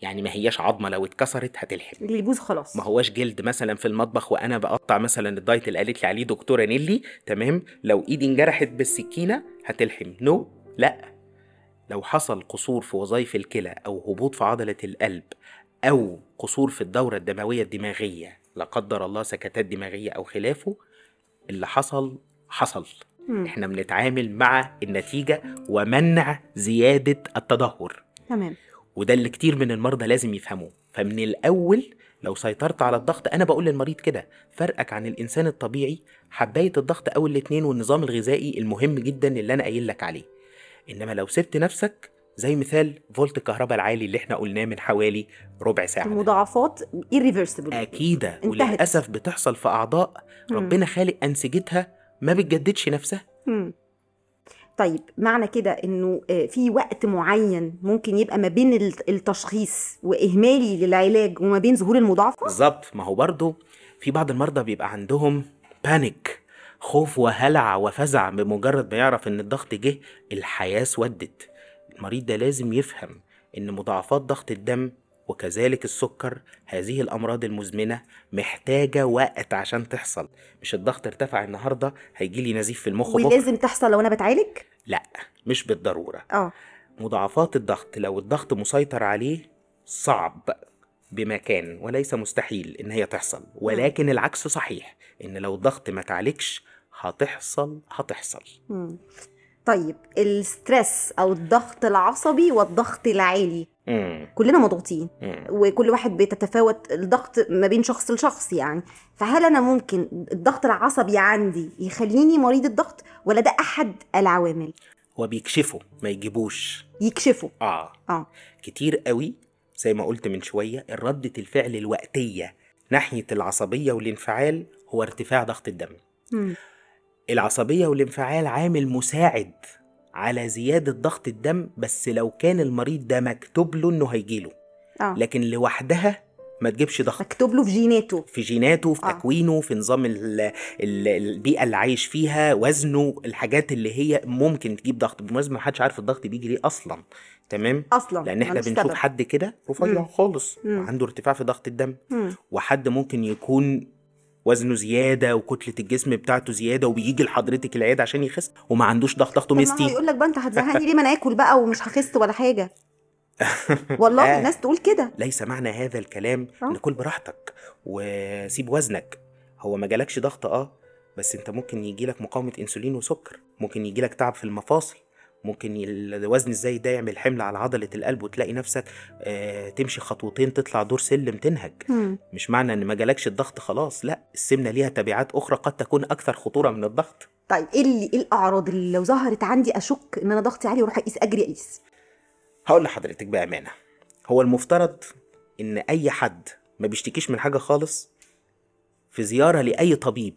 يعني ما هياش عظمة لو اتكسرت هتلحم. اللي يبوظ خلاص. ما هواش جلد مثلا في المطبخ وأنا بقطع مثلا الدايت اللي قالت لي عليه دكتورة نيلي تمام؟ لو إيدي انجرحت بالسكينة هتلحم. no لا. لو حصل قصور في وظائف الكلى أو هبوط في عضلة القلب أو قصور في الدورة الدموية الدماغية لا قدر الله سكتات دماغية أو خلافه اللي حصل حصل. إحنا بنتعامل مع النتيجة ومنع زيادة التدهور. تمام. وده اللي كتير من المرضى لازم يفهموه. فمن الأول لو سيطرت على الضغط أنا بقول للمريض كده فرقك عن الإنسان الطبيعي حباية الضغط أو الاتنين والنظام الغذائي المهم جدا اللي أنا قايل لك عليه. إنما لو سبت نفسك زي مثال فولت الكهرباء العالي اللي إحنا قلناه من حوالي ربع ساعة. المضاعفات irreversible. أكيدة. وللأسف بتحصل في أعضاء. ربنا خالق أنسجتها ما بتجددش نفسها؟ مم. طيب معنى كده إنه آه، في وقت معين ممكن يبقى ما بين الت- التشخيص وإهمالي للعلاج وما بين ظهور المضاعفة؟ بالظبط. ما هو برضو في بعض المرضى بيبقى عندهم بانيك خوف وهلع وفزع بمجرد ما يعرف إن الضغط جه الحياة اسودت المريض ده لازم يفهم إن مضاعفات ضغط الدم وكذلك السكر هذه الأمراض المزمنة محتاجة وقت عشان تحصل. مش الضغط ارتفع النهارده هيجي لي نزيف في المخ ولازم تحصل لو أنا بتعالج؟ لا مش بالضرورة. آه. مضاعفات الضغط لو الضغط مسيطر عليه صعب بمكان وليس مستحيل إن هي تحصل. ولكن العكس صحيح إن لو الضغط ما تعالجش هتحصل هتحصل. مم. طيب الستريس أو الضغط العصبي والضغط العالي. كلنا مضغوطين. وكل واحد بيتتفاوت الضغط ما بين شخص لشخص يعني. فهل أنا ممكن الضغط العصبي عندي يخليني مريض الضغط ولا ده أحد العوامل؟ هو بيكشفوا ما يجيبوش يكشفه. آه. آه. كتير قوي زي ما قلت من شوية ردة الفعل الوقتية ناحية العصبية والانفعال هو ارتفاع ضغط الدم. مم. العصبية والانفعال عامل مساعد على زيادة ضغط الدم بس لو كان المريض ده مكتوب له إنه هيجيله آه لكن لوحدها ما تجيبش ضغط مكتوب له في جيناته في جيناته في آه. تكوينه في نظام ال ال البيئة اللي عايش فيها وزنه الحاجات اللي هي ممكن تجيب ضغط بالمناسبة ما حدش عارف الضغط بيجي ليه أصلا تمام أصلا لأن إحنا بنشوف سبب. حد كده رفيع. خالص. عنده ارتفاع في ضغط الدم مم. وحد ممكن يكون وزنه زيادة وكتلة الجسم بتاعته زيادة وبيجي لحضرتك العيادة عشان يخس وما عندوش ضغط ضغطه مستي يقول لك بقى انت هتزهقني ليه؟ ما أنا آكل بقى ومش هخس ولا حاجة. والله آه. الناس تقول كده. ليس معنى هذا الكلام. آه. إن كل براحتك وسيب وزنك. هو ما جالكش ضغط آه بس أنت ممكن يجيلك مقاومة إنسولين وسكر. ممكن يجيلك تعب في المفاصل. ممكن الوزن إزاي ده يعمل حمل على عضلة القلب وتلاقي نفسك آه تمشي خطوتين تطلع دور سلم تنهج. مم. مش معنى ان ما جالكش الضغط خلاص لا السمنة ليها تبعات أخرى قد تكون أكثر خطورة من الضغط. طيب إيه اللي إيه الأعراض اللي لو ظهرت عندي أشك إن أنا ضغطي عالي وأروح أقيس أجري أقيس؟ هقول لحضرتك بامانه هو المفترض إن أي حد ما بيشتكيش من حاجة خالص في زيارة لأي طبيب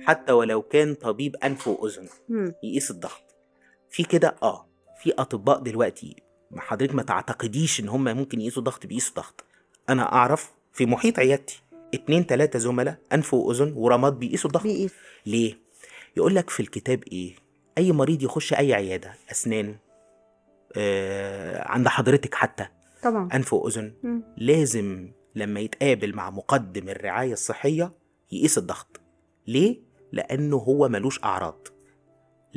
حتى ولو كان طبيب أنف وأذن. يقيس الضغط. في كده آه في أطباء دلوقتي ما حضرتك ما تعتقديش إن هم ممكن يقيسوا ضغط بيقيسوا ضغط. أنا أعرف في محيط عيادتي اتنين تلاتة زملاء أنف وأذن ورماد بيقيسوا الضغط. بيقيس ليه؟ يقول لك في الكتاب إيه؟ أي مريض يخش أي عيادة أسنان آه عند حضرتك حتى طبعا. أنف وأذن مم. لازم لما يتقابل مع مقدم الرعاية الصحية يقيس الضغط. ليه؟ لأنه هو ملوش أعراض.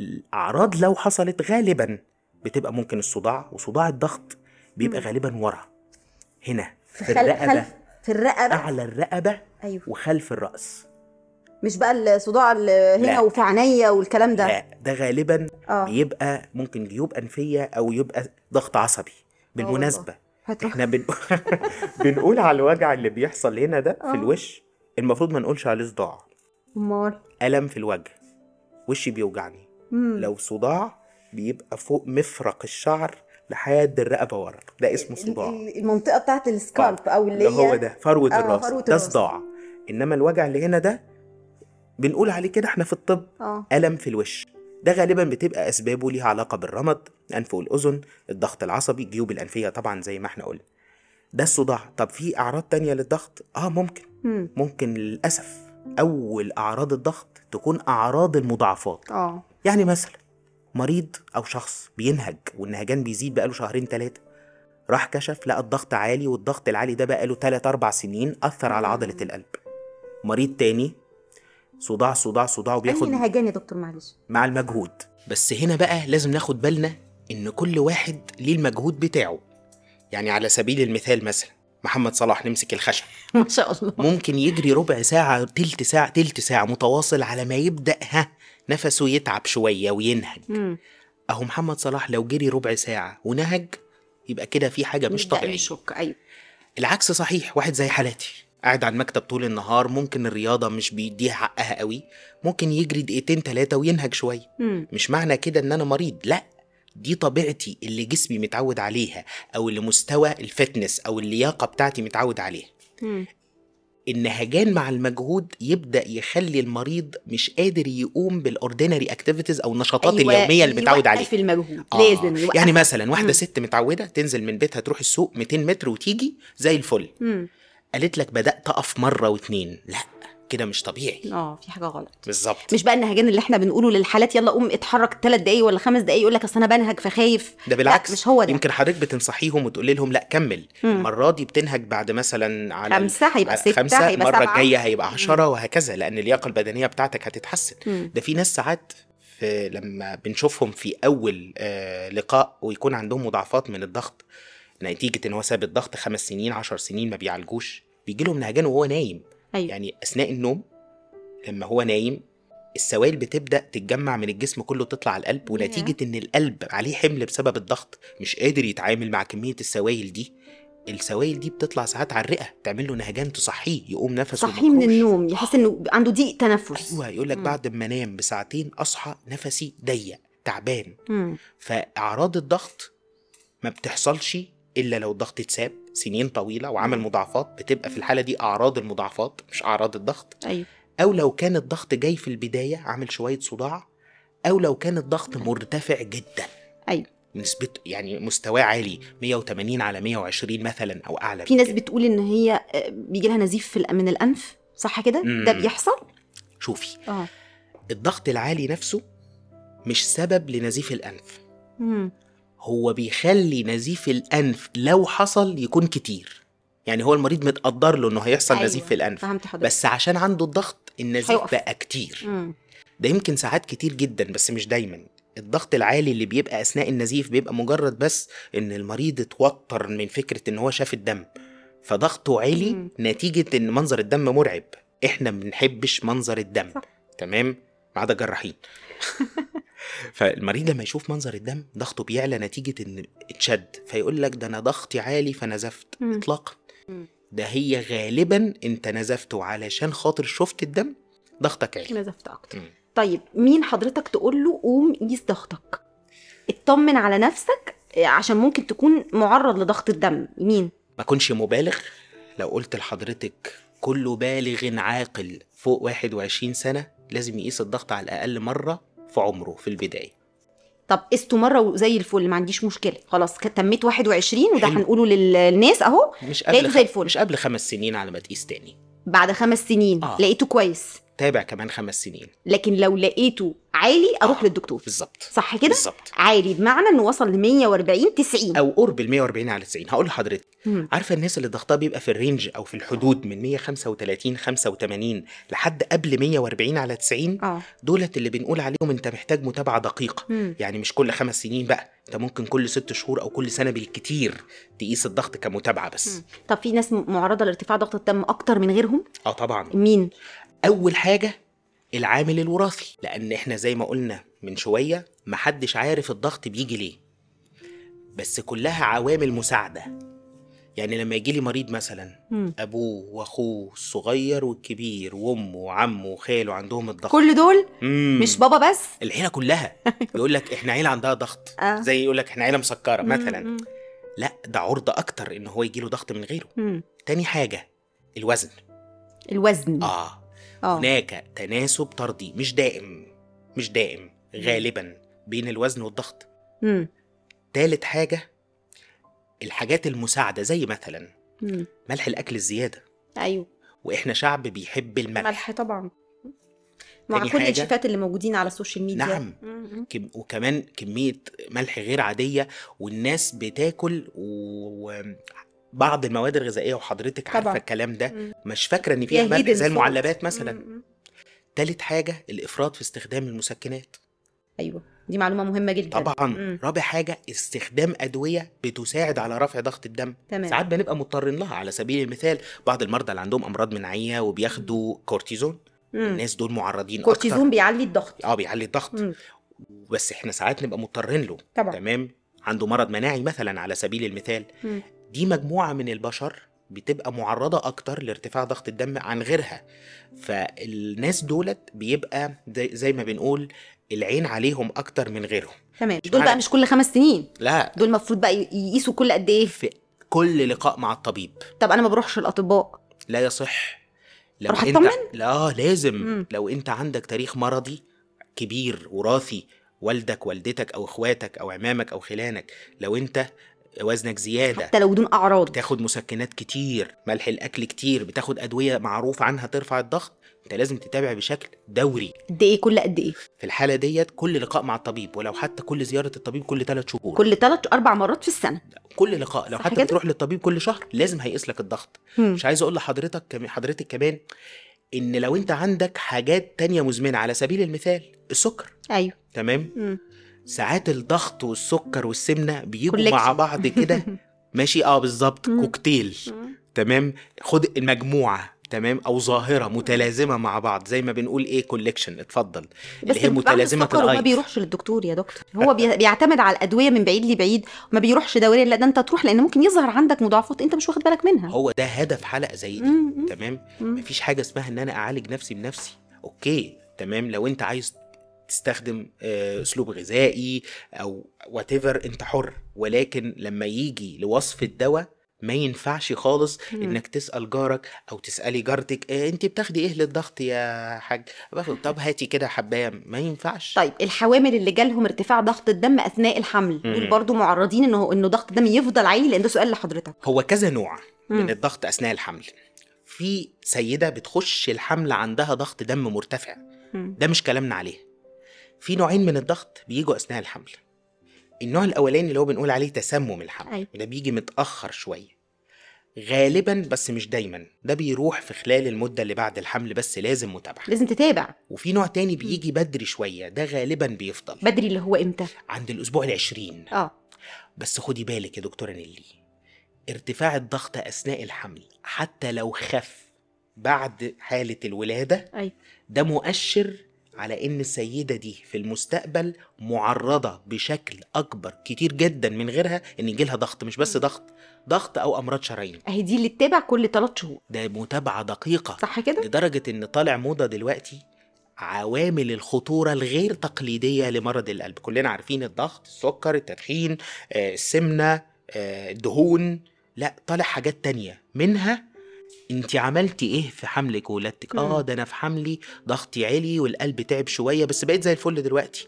الأعراض لو حصلت غالبا بتبقى ممكن الصداع وصداع الضغط بيبقى مم. غالبا ورا. هنا في في خل... الرقبة خلف في الرقبة؟ أعلى الرقبة أيوه. وخلف الرأس. مش بقى الصداع هنا لا. وفي عينيا والكلام ده؟ لا ده غالبا آه. بيبقى ممكن جيوب أنفية أو يبقى ضغط عصبي بالمناسبة. هتروح. إحنا بن... بنقول على الوجع اللي بيحصل هنا ده آه. في الوش المفروض ما نقولش عليه صداع. أمال. ألم في الوجه. وشي بيوجعني. مم. لو صداع بيبقى فوق مفرق الشعر لحد الرقبة ورا. ده اسمه صداع. ال- المنطقة بتاعت السكالب أو اللي هو ده فروة آه، الراس. فروة ده. صداع. إنما الوجع اللي هنا ده بنقول عليه كده إحنا في الطب. آه. ألم في الوش. ده غالبا بتبقى أسبابه ليها علاقة بالرمد الأنف والأذن الضغط العصبي الجيوب الأنفية طبعا زي ما إحنا قلنا. ده الصداع. طب في أعراض تانية للضغط؟ آه ممكن. مم. ممكن للأسف أول أعراض الضغط تكون أعراض المضاعفات. آه. يعني مثلا مريض أو شخص بينهج والنهجان بيزيد بقاله شهرين ثلاثة راح كشف لقى الضغط عالي والضغط العالي ده بقاله 3 4 سنين أثر على عضلة القلب. مريض تاني صداع صداع صداع وبياخد نهجان يا دكتور؟ معلش. مع المجهود. بس هنا بقى لازم ناخد بالنا إن كل واحد ليه المجهود بتاعه. يعني على سبيل المثال مثلا محمد صلاح نمسك الخشب. ما شاء الله. ممكن يجري ربع ساعة تلت ساعة تلت ساعة متواصل على ما يبدأ ها نفسه يتعب شوية وينهج مم. أهو محمد صلاح لو جري ربع ساعة ونهج يبقى كده في حاجة مش نبدأ طبيعية نشك أيوه العكس صحيح واحد زي حالاتي قاعد على المكتب طول النهار ممكن الرياضة مش بيديها حقها قوي ممكن يجري دقيقتين تلاتة وينهج شوية. مش معنى كده إن أنا مريض لأ دي طبيعتي اللي جسمي متعود عليها أو اللي مستوى الفتنس أو اللياقة بتاعتي متعود عليها. النهجان مع المجهود يبدأ يخلي المريض مش قادر يقوم بال ordinary activities أو النشاطات أيوة، اليومية اللي متعود عليها. يوقف المجهود آه، لازم يوقف. يعني مثلا واحدة مم. ست متعودة تنزل من بيتها تروح السوق 200 متر وتيجي زي الفل. مم. قالت لك بدأت أقف مرة واتنين. لأ. كده مش طبيعي. آه في حاجة غلط. بالظبط. مش بقى النهجان اللي إحنا بنقوله للحالات يلا قوم اتحرك ثلاث دقايق ولا خمس دقايق يقول لك أصل أنا بنهج فخايف. ده بالعكس. لا مش هو ده. يمكن حضرتك بتنصحيهم وتقولي لهم لا كمل. مم. المرة دي بتنهج بعد مثلا على خمسة هيبقى ستة خمسة هيبقى المرة الجاية هيبقى عشرة وهكذا لأن اللياقة البدنية بتاعتك هتتحسن. مم. ده في ناس ساعات في لما بنشوفهم في أول آه لقاء ويكون عندهم مضاعفات من الضغط نتيجة إن هو ساب الضغط خمس سنين عشر سنين ما بيعالجوش بيجي لهم نهجان وهو نايم. أيوه يعني أثناء النوم لما هو نايم السوائل بتبدأ تتجمع من الجسم كله تطلع على القلب ونتيجة إن القلب عليه حمل بسبب الضغط مش قادر يتعامل مع كمية السوائل دي السوائل دي بتطلع ساعات على الرئة تعمل له نهجان تصحيه يقوم نفسه صحيه من. النوم يحس إنه عنده ضيق تنفس أيوه يقول لك. بعد ما انام بساعتين أصحى نفسي ضيق تعبان. فأعراض الضغط ما بتحصلش إلا لو الضغط اتساب سنين طويلة وعمل. مضاعفات بتبقى في الحالة دي أعراض المضاعفات مش أعراض الضغط. أيوه. أو لو كان الضغط جاي في البداية عامل شوية صداع. أو لو كان الضغط مرتفع جدا. أيوه. نسبته يعني مستواه عالي 180 على 120 مثلا أو أعلى في ناس. بتقول إن هي آه، بيجي لها نزيف من الأنف صح كده. ده بيحصل؟ شوفي. آه. الضغط العالي نفسه مش سبب لنزيف الأنف. مم. هو بيخلي نزيف الأنف لو حصل يكون كتير يعني هو المريض متقدر له إنه هيحصل أيوة. نزيف في الأنف فهمت حضرتك بس عشان عنده الضغط النزيف هيقف. بقى كتير مم. ده يمكن ساعات كتير جدا بس مش دايما الضغط العالي اللي بيبقى أثناء النزيف بيبقى مجرد بس إن المريض اتوتر من فكرة إن هو شاف الدم فضغطه عالي مم. نتيجة إن منظر الدم مرعب إحنا ما بنحبش منظر الدم صح. تمام ما عدا الجراحين فالمريض لما يشوف منظر الدم ضغطه بيعلى نتيجة إن اتشد فيقول لك ده أنا ضغطي عالي فنزفت. اطلاقا. ده هي غالبا أنت نزفت علشان خاطر شفت الدم ضغطك عالي. نزفت أكتر. مم. طيب مين حضرتك تقول له قوم قيس ضغطك؟ اطمن على نفسك آه، عشان ممكن تكون معرض لضغط الدم. مين؟ ما كنش مبالغ؟ لو قلت لحضرتك كل بالغ عاقل فوق 21 سنة لازم يقيس الضغط على الأقل مرة في عمره في البداية طب قسته مرة وزي الفل ما عنديش مشكلة خلاص تميت 21 وده حلو. هنقوله لل- للناس أهو مش قبل زي الفل. مش قبل خمس سنين على ما تقيس تاني بعد خمس سنين آه. لقيته كويس تابع كمان خمس سنين. لكن لو لقيته عالي أروح آه. للدكتور. بالظبط. صح كده؟ بالظبط. عالي بمعنى إنه وصل ل 140 90 أو قرب ال 140 على 90 هقول لحضرتك. عارفة الناس اللي ضغطها بيبقى في الرينج أو في الحدود من 135 85 لحد قبل 140 على 90 آه. دولت اللي بنقول عليهم أنت محتاج متابعة دقيقة. مم. يعني مش كل خمس سنين بقى. أنت ممكن كل ست شهور أو كل سنة بالكتير تقيس الضغط كمتابعة بس. مم. طب في ناس معرضة لارتفاع ضغط الدم أكتر من غيرهم؟ آه طبعا. مين؟ أول حاجة العامل الوراثي. لأن إحنا زي ما قلنا من شوية محدش عارف الضغط بيجي ليه. بس كلها عوامل مساعدة. يعني لما يجي لي مريض مثلا. أبوه وأخوه الصغير والكبير وأمه وعمه وخاله عندهم الضغط. كل دول؟ مم. مش بابا بس؟ العيلة كلها. يقول لك إحنا عيلة عندها ضغط. آه. زي يقول لك إحنا عيلة مسكرة مثلا. مم. لا ده عرضه أكتر إن هو يجيله ضغط من غيره. مم. تاني حاجة الوزن. الوزن. آه. آه. هناك تناسب طردي مش دائم مش دائم غالبا بين الوزن والضغط. مم. تالت حاجة الحاجات المساعدة زي مثلا مم. ملح الأكل الزيادة. أيوه. وإحنا شعب بيحب الملح. ملح طبعا. مع كل حاجة- الشيفات اللي موجودين على السوشيال ميديا نعم. كم وكمان كمية ملح غير عادية والناس بتاكل وبعض المواد الغذائية وحضرتك عارفة طبعا. الكلام ده مم. مش فاكرة إن ملح hidden زي. المعلبات مثلا مم. تالت حاجة الإفراط في استخدام المسكنات أيوه دي معلومة مهمة جدا طبعا مم. رابع حاجة استخدام أدوية بتساعد على رفع ضغط الدم تمام ساعات بنبقى مضطرين لها على سبيل المثال بعض المرضى اللي عندهم أمراض مناعية وبياخدوا كورتيزون مم. الناس دول معرضين كورتيزون أكتر بيعلي الضغط آه بيعلي الضغط مم. بس إحنا ساعات نبقى مضطرين له طبعا تمام عنده مرض مناعي مثلا على سبيل المثال مم. دي مجموعة من البشر بتبقى معرضة أكتر لارتفاع ضغط الدم عن غيرها. فالناس دولت بيبقى زي, ما بنقول العين عليهم أكتر من غيرهم. تمام. دول بقى مش كل خمس سنين. لا. دول المفروض بقى يقيسوا كل قد إيه؟ في كل لقاء مع الطبيب. طب أنا ما بروحش الأطباء. لا يصح. لو أروح أنت أطمن؟ لا لازم. مم. لو أنت عندك تاريخ مرضي كبير وراثي والدك والدتك أو إخواتك أو عمامك أو خلانك لو أنت وزنك زيادة. حتى لو بدون أعراض. بتاخد مسكنات كتير ملح الأكل كتير بتاخد أدوية معروف عنها ترفع الضغط. انت لازم تتابع بشكل دوري. قد إيه؟ كل قد إيه؟ في الحالة ديت كل لقاء مع الطبيب ولو حتى كل زيارة الطبيب كل ثلاث شهور. كل ثلاث أربع مرات في السنة. كل لقاء لو حتى كده؟ بتروح للطبيب كل شهر لازم هيقيس لك الضغط. مم. مش عايز أقول لحضرتك حضرتك كمان إن لو أنت عندك حاجات تانية مزمنة على سبيل المثال السكر. أيوه. تمام؟ مم. ساعات الضغط والسكر والسمنة بيجوا. مع بعض كده. ماشي؟ آه بالظبط. كوكتيل. تمام؟ خد المجموعة. تمام؟ أو ظاهرة متلازمة مع بعض. زي ما بنقول إيه؟ collection اتفضل. بس اللي هي السكر والأيض بيروحش للدكتور يا دكتور. هو بي- بيعتمد على الأدوية من بعيد لبعيد. وما بيروحش دوريا لا ده أنت تروح لأن ممكن يظهر عندك مضاعفات أنت مش واخد بالك منها. هو ده هدف حلقة زي دي. تمام. مفيش حاجة اسمها إن أنا أعالج نفسي بنفسي. okay. تمام؟ لو أنت عايز تستخدم آه، أسلوب غذائي أو what أنت حر ولكن لما يجي لوصف الدواء ما ينفعش خالص مم. إنك تسأل جارك أو تسألي جارتك آه، أنت بتاخدي إيه للضغط يا حاج باخد طب هاتي كده حباية ما ينفعش طيب الحوامل اللي جالهم ارتفاع ضغط الدم أثناء الحمل دول. برضو معرضين إنه إنه ضغط الدم يفضل عالي لأن ده سؤال لحضرتك هو كذا نوع مم. من الضغط أثناء الحمل في سيدة بتخش الحمل عندها ضغط دم مرتفع مم. ده مش كلامنا عليه في نوعين من الضغط بيجوا أثناء الحمل. النوع الأولاني اللي هو بنقول عليه تسمم الحمل أيوة. وده بيجي متأخر شوية. غالبا بس مش دايما ده بيروح في خلال المدة اللي بعد الحمل بس لازم متابعة. لازم تتابع. وفي نوع تاني بيجي بدري شوية ده غالبا بيفضل. بدري اللي هو إمتى؟ عند الأسبوع العشرين. آه. بس خدي بالك يا دكتورة نيلي ارتفاع الضغط أثناء الحمل حتى لو خف بعد حالة الولادة أيوه. ده مؤشر على إن السيدة دي في المستقبل معرضة بشكل أكبر كتير جدا من غيرها إن يجيلها ضغط مش بس ضغط ضغط أو أمراض شرايين. أهي دي اللي تتابع كل 3 شهور. ده متابعة دقيقة صح كده؟ لدرجة إن طالع موضة دلوقتي عوامل الخطورة الغير تقليدية لمرض القلب. كلنا عارفين الضغط السكر التدخين آه، السمنة آه، الدهون. لا طالع حاجات تانية. منها انت عملتي إيه في حملك وولادتك. آه ده أنا في حملي ضغطي عالي والقلب تعب شوية بس بقيت زي الفل دلوقتي.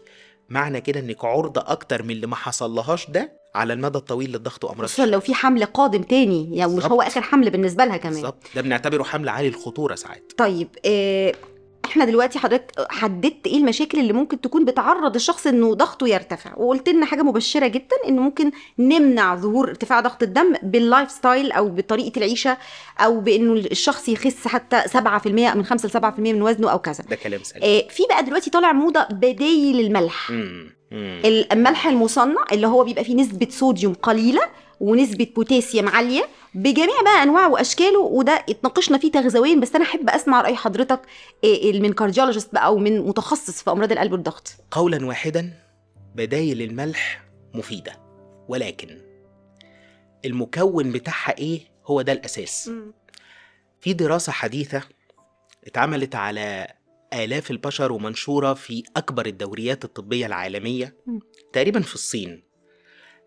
معنى كده إنك عرضة أكتر من اللي ما حصلهاش ده على المدى الطويل للضغط وأمراض خصوصا لو في حمل قادم تاني يعني مش هو. آخر حمل بالنسبة لها كمان. بالظبط. ده بنعتبره حمل عالي الخطورة ساعات. طيب آه، إحنا دلوقتي حضرتك حددت إيه المشاكل اللي ممكن تكون بتعرض الشخص انه ضغطه يرتفع وقلت لنا حاجة مبشرة جدا إنه ممكن نمنع ظهور ارتفاع ضغط الدم بال life style أو بطريقة العيشة أو بإنه الشخص يخس حتى 7% من 5 ل 7% من وزنه أو كذا ده كلام سليم آه، في بقى دلوقتي طالع موضة بدايل الملح مم. مم. الملح المصنع اللي هو بيبقى فيه نسبة صوديوم قليلة ونسبة بوتاسيوم عالية بجميع بقى أنواعه وأشكاله وده اتناقشنا فيه تغذويا. بس أنا أحب أسمع رأي حضرتك إيه، من cardiologist بقى أو من متخصص في أمراض القلب والضغط. قولا واحدا بدايل الملح مفيدة. ولكن المكون بتاعها إيه؟ هو ده الأساس. في دراسة حديثة اتعملت على آلاف البشر ومنشورة في أكبر الدوريات الطبية العالمية. تقريبا في الصين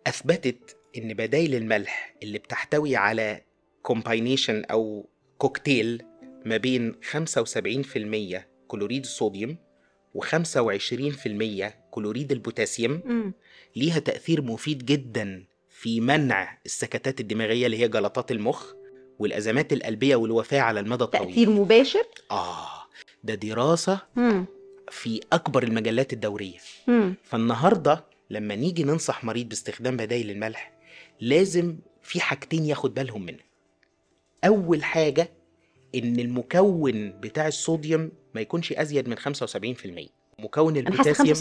أثبتت إن بدايل الملح اللي بتحتوي على كومباينيشن أو كوكتيل ما بين 75% كلوريد الصوديوم و25% كلوريد البوتاسيوم. ليها تأثير مفيد جدا في منع السكتات الدماغية اللي هي جلطات المخ والأزمات القلبية والوفاة على المدى الطويل تأثير مباشر آه ده دراسة مم. في أكبر المجلات الدورية مم. فالنهاردة لما نيجي ننصح مريض باستخدام بدايل الملح لازم في حاجتين ياخد بالهم منها. أول حاجة إن المكون بتاع الصوديوم ما يكونش أزيد من 75% مكون البوتاسيوم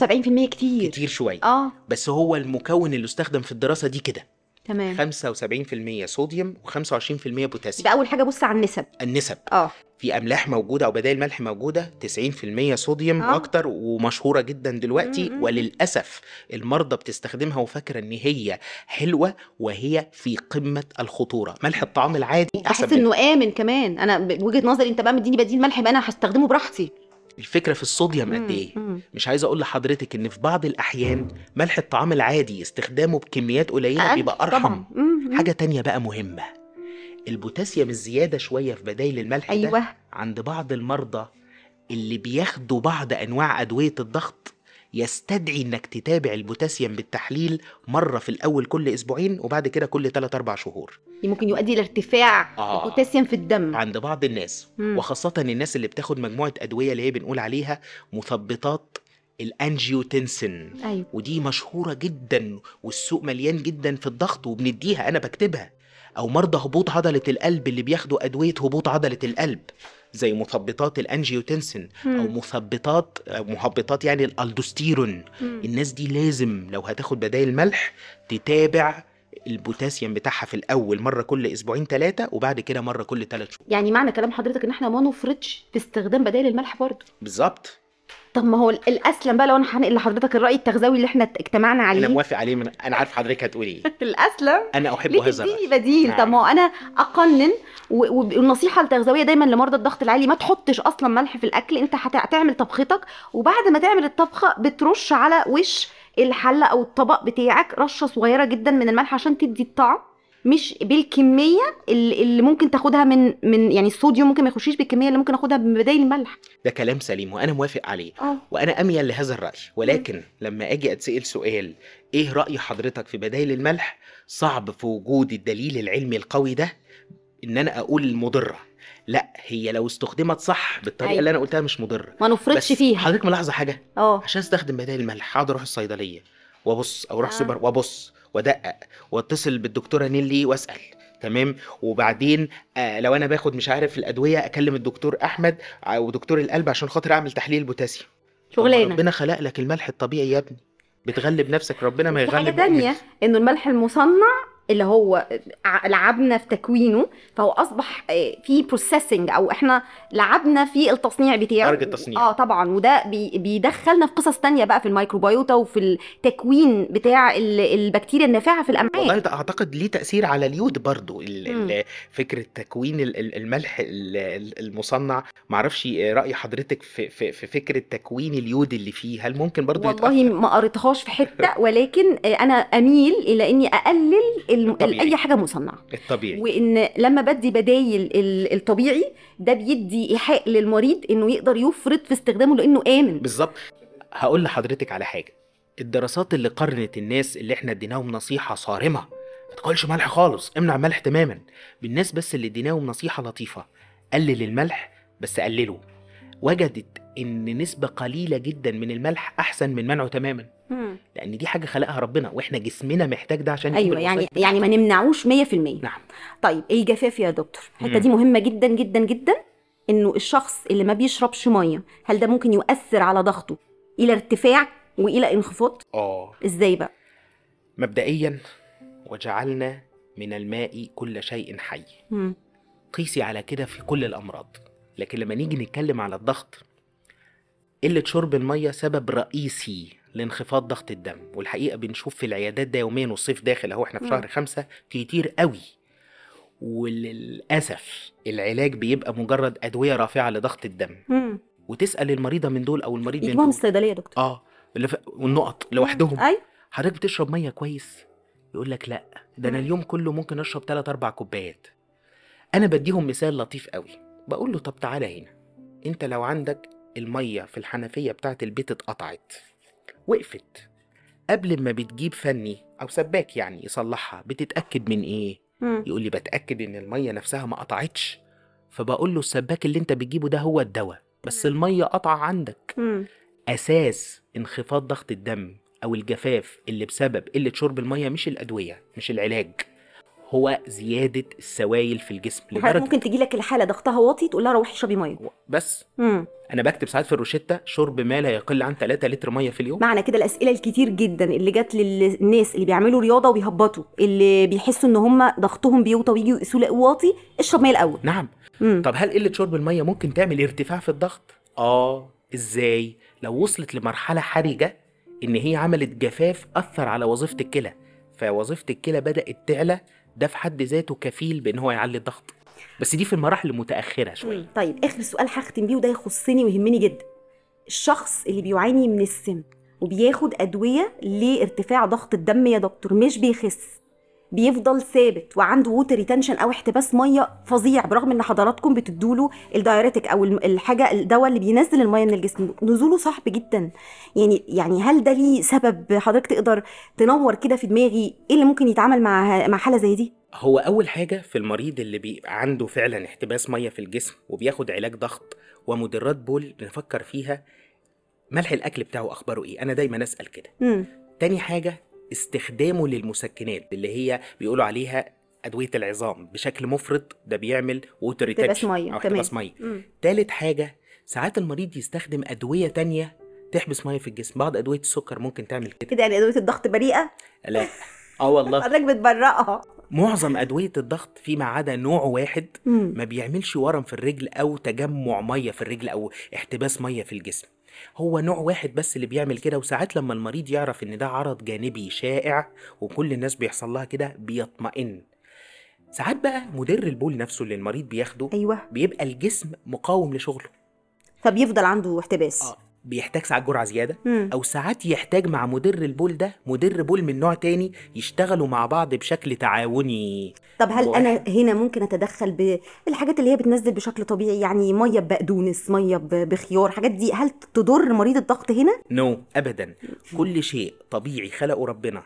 75% كتير. كتير شوية. آه. بس هو المكون اللي استخدم في الدراسة دي كده. تمام. 75% صوديوم و25% بوتاسيوم. يبقى أول حاجة بص على النسب. النسب. آه. في أملاح موجودة أو بدائل ملح موجودة 90% صوديوم آه. أكتر ومشهورة جدا دلوقتي. م- م. وللأسف المرضى بتستخدمها وفاكرة إن هي حلوة وهي في قمة الخطورة. ملح الطعام العادي أحسن بحس من إنه آمن كمان. أنا بوجهة نظري أنت بقى مديني بديل ملح يبقى أنا هستخدمه براحتي. الفكرة في الصوديوم قد. إيه. مش عايز أقول لحضرتك إن في بعض الأحيان ملح الطعام العادي استخدامه بكميات قليلة بيبقى أرحم طبعا. حاجة تانية بقى مهمة البوتاسيوم الزيادة شوية في بدائل الملح ده أيوه عند بعض المرضى اللي بياخدوا بعض أنواع أدوية الضغط يستدعي إنك تتابع البوتاسيوم بالتحليل مرة في الأول كل أسبوعين وبعد كده كل 3 4 شهور. ممكن يؤدي لارتفاع آه. البوتاسيوم في الدم. عند بعض الناس. مم. وخاصة الناس اللي بتاخد مجموعة أدوية اللي هي بنقول عليها مثبطات الأنجيوتنسين. أيوه. ودي مشهورة جدا والسوق مليان جدا في الضغط وبنديها أنا بكتبها. أو مرضى هبوط عضلة القلب اللي بياخدوا أدوية هبوط عضلة القلب. زي مثبطات الانجيوتنسين أو. مثبطات مهبطات يعني الألدوستيرون. الناس دي لازم لو هتاخد بدايل ملح تتابع البوتاسيوم بتاعها في الأول مرة كل أسبوعين ثلاثة وبعد كده مرة كل ثلاث شهور يعني معنى كلام حضرتك إن إحنا ما نفرطش في استخدام بدائل الملح برضه بالظبط طب ما هو الأسلم بقى لو أنا هنقل لحضرتك الرأي التغذوي اللي إحنا اجتمعنا أنا عليه. موافق عليه من... أنا عارف حضرتك هتقولي إيه. الأسلم؟ أنا احب ليه هذا الرأي. بديل؟ نعم. طب ما هو أنا أقنن و- والنصيحة التغذوية دايما لمرضى الضغط العالي ما تحطش أصلا ملح في الأكل أنت هت- هتعمل طبختك وبعد ما تعمل الطبخة بترش على وش الحلة أو الطبق بتاعك رشة صغيرة جدا من الملح عشان تدي الطعم. مش بالكمية اللي ممكن تاخدها من من يعني الصوديوم ممكن ما يخشيش بالكمية اللي ممكن آخدها بدايل الملح. ده كلام سليم وأنا موافق عليه. آه. وأنا أميل لهذا الرأي. ولكن لما أجي أتسأل سؤال إيه رأي حضرتك في بدايل الملح؟ صعب في وجود الدليل العلمي القوي ده إن أنا أقول مضرة. لا هي لو استخدمت صح بالطريقة أيوة. اللي أنا قلتها مش مضرة. ما نفرطش فيها. حضرتك ملاحظة حاجة؟ آه. عشان أستخدم بدائل الملح هقعد أروح الصيدلية. وأبص أو أروح آه. سوبر وأبص. وادقق واتصل بالدكتورة نيلي واسأل. تمام؟ وبعدين آه لو أنا باخد مش عارف الأدوية أكلم الدكتور أحمد ع- ودكتور القلب عشان خاطر أعمل تحليل بوتاسيوم. شغلانة. ربنا خلق لك الملح الطبيعي يا ابني. بتغلب نفسك ربنا ما في حاجة يغلب تانية. إنه الملح المصنع اللي هو لعبنا في تكوينه فهو أصبح آه، في processing أو إحنا لعبنا في التصنيع بتاعه. درجة تصنيع. آه طبعا. وده بي بيدخلنا في قصص تانية بقى في الميكروبيوتا وفي التكوين بتاع ال- البكتيريا النافعة في الأمعاء. والله ده أعتقد ليه تأثير على اليود برضو فكرة تكوين ال- ال- الملح ال- ال- المصنع. معرفش رأي حضرتك في, في, في فكرة تكوين اليود اللي فيه. هل ممكن برضو والله يتأثر؟ ما قريتهاش في حتة ولكن آه، أنا أميل إلى إني أقلل الطبيعي. أي حاجة مصنعة. الطبيعي. وإن لما بدي بدايل ال- الطبيعي ده بيدي إيحاء للمريض إنه يقدر يفرط في استخدامه لإنه آمن. بالظبط. هقول لحضرتك على حاجة. الدراسات اللي قارنت الناس اللي إحنا اديناهم نصيحة صارمة ما تاكلش ملح خالص امنع ملح تماما. بالناس بس اللي اديناهم نصيحة لطيفة قلل الملح بس قلله. وجدت إن نسبة قليلة جدا من الملح أحسن من منعه تماما. لأن دي حاجة خلقها ربنا وإحنا جسمنا محتاج ده عشان أيوه يعني الوظائف يعني ما نمنعوش 100% نعم. طيب الجفاف يا دكتور؟ الحتة مم. دي مهمة جدا جدا جدا إنه الشخص اللي ما بيشربش مية هل ده ممكن يؤثر على ضغطه إلى ارتفاع وإلى انخفاض؟ آه. إزاي بقى؟ مبدئيا وجعلنا من الماء كل شيء حي. مم. قيسي على كده في كل الأمراض. لكن لما نيجي نتكلم على الضغط قلة شرب المية سبب رئيسي لانخفاض ضغط الدم والحقيقة بنشوف في العيادات ده يوميا والصيف داخل أهو إحنا في. شهر خمسة كتير قوي. وللأسف العلاج بيبقى مجرد أدوية رافعة لضغط الدم. مم. وتسأل المريضة من دول أو المريض من دول. الصيدلية يا دكتور. آه والنقط لوحدهم أيوه. حضرتك بتشرب مية كويس؟ يقول لك لأ ده أنا اليوم كله ممكن أشرب 3 4 كوبايات. أنا بديهم مثال لطيف قوي بقول له طب تعالى هنا أنت لو عندك المية في الحنفية بتاعه البيت اتقطعت. وقفت. قبل ما بتجيب فني أو سباك يعني يصلحها بتتأكد من إيه؟ مم. يقول لي بتأكد إن المية نفسها ما قطعتش. فبقول له السباك اللي أنت بتجيبه ده هو الدواء بس المية قطع عندك. مم. أساس انخفاض ضغط الدم أو الجفاف اللي بسبب قلة شرب المية مش الأدوية مش العلاج. هو زيادة السوائل في الجسم لدرجة ممكن تجي لك الحالة ضغطها واطي تقول لها روحي اشربي مية. بس. مم. أنا بكتب ساعات في الروشتة شرب ما لا يقل عن 3 لتر مية في اليوم. معنى كده الأسئلة الكتير جدا اللي جت للناس اللي بيعملوا رياضة وبيهبطوا اللي بيحسوا إن هم ضغطهم بيوطى ويجي يقيسوا واطي اشرب مية الأول. نعم. مم. طب هل قلة شرب المية ممكن تعمل ارتفاع في الضغط؟ آه. إزاي؟ لو وصلت لمرحلة حرجة إن هي عملت جفاف أثر على وظيفة الكلى. فوظيفة الكلى بدأت تعلى ده في حد ذاته كفيل بأن هو يعلي الضغط. بس دي في المراحل المتأخرة شوية. طيب آخر سؤال هختم بيه وده يخصني ويهمني جدا. الشخص اللي بيعاني من السم وبياخد أدوية لارتفاع ضغط الدم يا دكتور مش بيخس بيفضل ثابت وعنده water retention أو احتباس مية فظيع برغم إن حضراتكم بتدوله ال diuretic أو الحاجة الدواء اللي بينزل المية من الجسم. نزوله صعب جدا. يعني يعني هل ده ليه سبب؟ حضرتك تقدر تنور كده في دماغي إيه اللي ممكن يتعامل مع مع حالة زي دي؟ هو أول حاجة في المريض اللي بيبقى عنده فعلا احتباس مية في الجسم وبياخد علاج ضغط ومدرات بول نفكر فيها ملح الأكل بتاعه أخباره إيه؟ أنا دايما أسأل كده. تاني حاجة استخدامه للمسكنات اللي هي بيقولوا عليها أدوية العظام. بشكل مفرط ده بيعمل ووتر احتباس مية. أو تمام. احتباس مية. مم. تالت حاجة ساعات المريض يستخدم أدوية تانية تحبس مية في الجسم. بعض أدوية السكر ممكن تعمل كده. كده يعني أدوية الضغط بريئة؟ لا. آه والله. حضرتك بتبرئها معظم أدوية الضغط فيما عدا نوع واحد. ما بيعملش ورم في الرجل أو تجمع مية في الرجل أو احتباس مية في الجسم. هو نوع واحد بس اللي بيعمل كده وساعات لما المريض يعرف إن ده عرض جانبي شائع وكل الناس بيحصل لها كده بيطمئن. ساعات بقى مدر البول نفسه اللي المريض بياخده أيوه. بيبقى الجسم مقاوم لشغله. فبيفضل عنده احتباس. آه. بيحتاج ساعات جرعة زيادة مم. أو ساعات يحتاج مع مدر البول ده مدر بول من نوع تاني يشتغلوا مع بعض بشكل تعاوني طب هل واحد. أنا هنا ممكن أتدخل بالحاجات اللي هي بتنزل بشكل طبيعي يعني مية بقدونس مية بخيار حاجات دي هل تضر مريض الضغط هنا no no, ابدا كل شيء طبيعي خلقه ربنا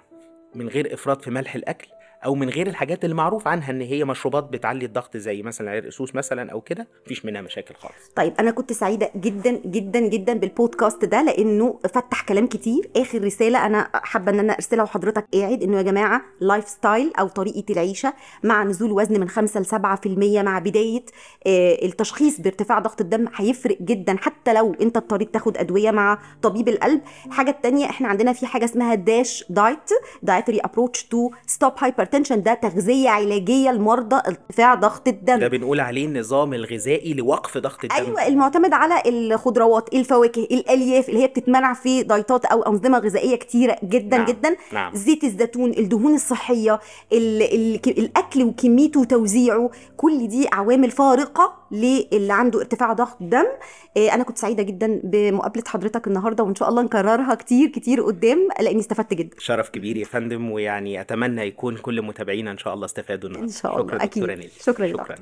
من غير إفراط في ملح الأكل أو من غير الحاجات اللي معروف عنها إن هي مشروبات بتعلي الضغط زي مثلا عرق سوس مثلا أو كده مفيش منها مشاكل خالص. طيب أنا كنت سعيدة جدا جدا جدا بالبودكاست ده لأنه فتح كلام كتير. آخر رسالة أنا حابة إن أنا أرسلها وحضرتك قاعد إنه يا جماعة lifestyle أو طريقة العيشة مع نزول وزن من 5 ل 7% مع بداية آه، التشخيص بارتفاع ضغط الدم هيفرق جدا. حتى لو أنت اضطريت تاخد أدوية مع طبيب القلب الحاجة الثانية إحنا عندنا في حاجة اسمها DASH diet dietary approach to stop hypertension ده تغذية علاجية لمرضى ارتفاع ضغط الدم. ده بنقول عليه النظام الغذائي لوقف ضغط الدم. أيوه المعتمد على الخضروات الفواكه الألياف اللي هي بتتمنع في دايتات أو أنظمة غذائية كتيرة جدا نعم، جدا. نعم. زيت الزيتون الدهون الصحية ال ال الأكل وكميته وتوزيعه كل دي عوامل فارقة للي عنده ارتفاع ضغط دم. إيه، أنا كنت سعيدة جدا بمقابلة حضرتك النهارده وإن شاء الله نكررها كتير كتير قدام. لاني استفدت جدا. شرف كبير يا فندم ويعني أتمنى يكون كل متابعينا إن شاء الله استفادوا إن شاء الله. شكرا أكيد. شكرا دكتور شكرا.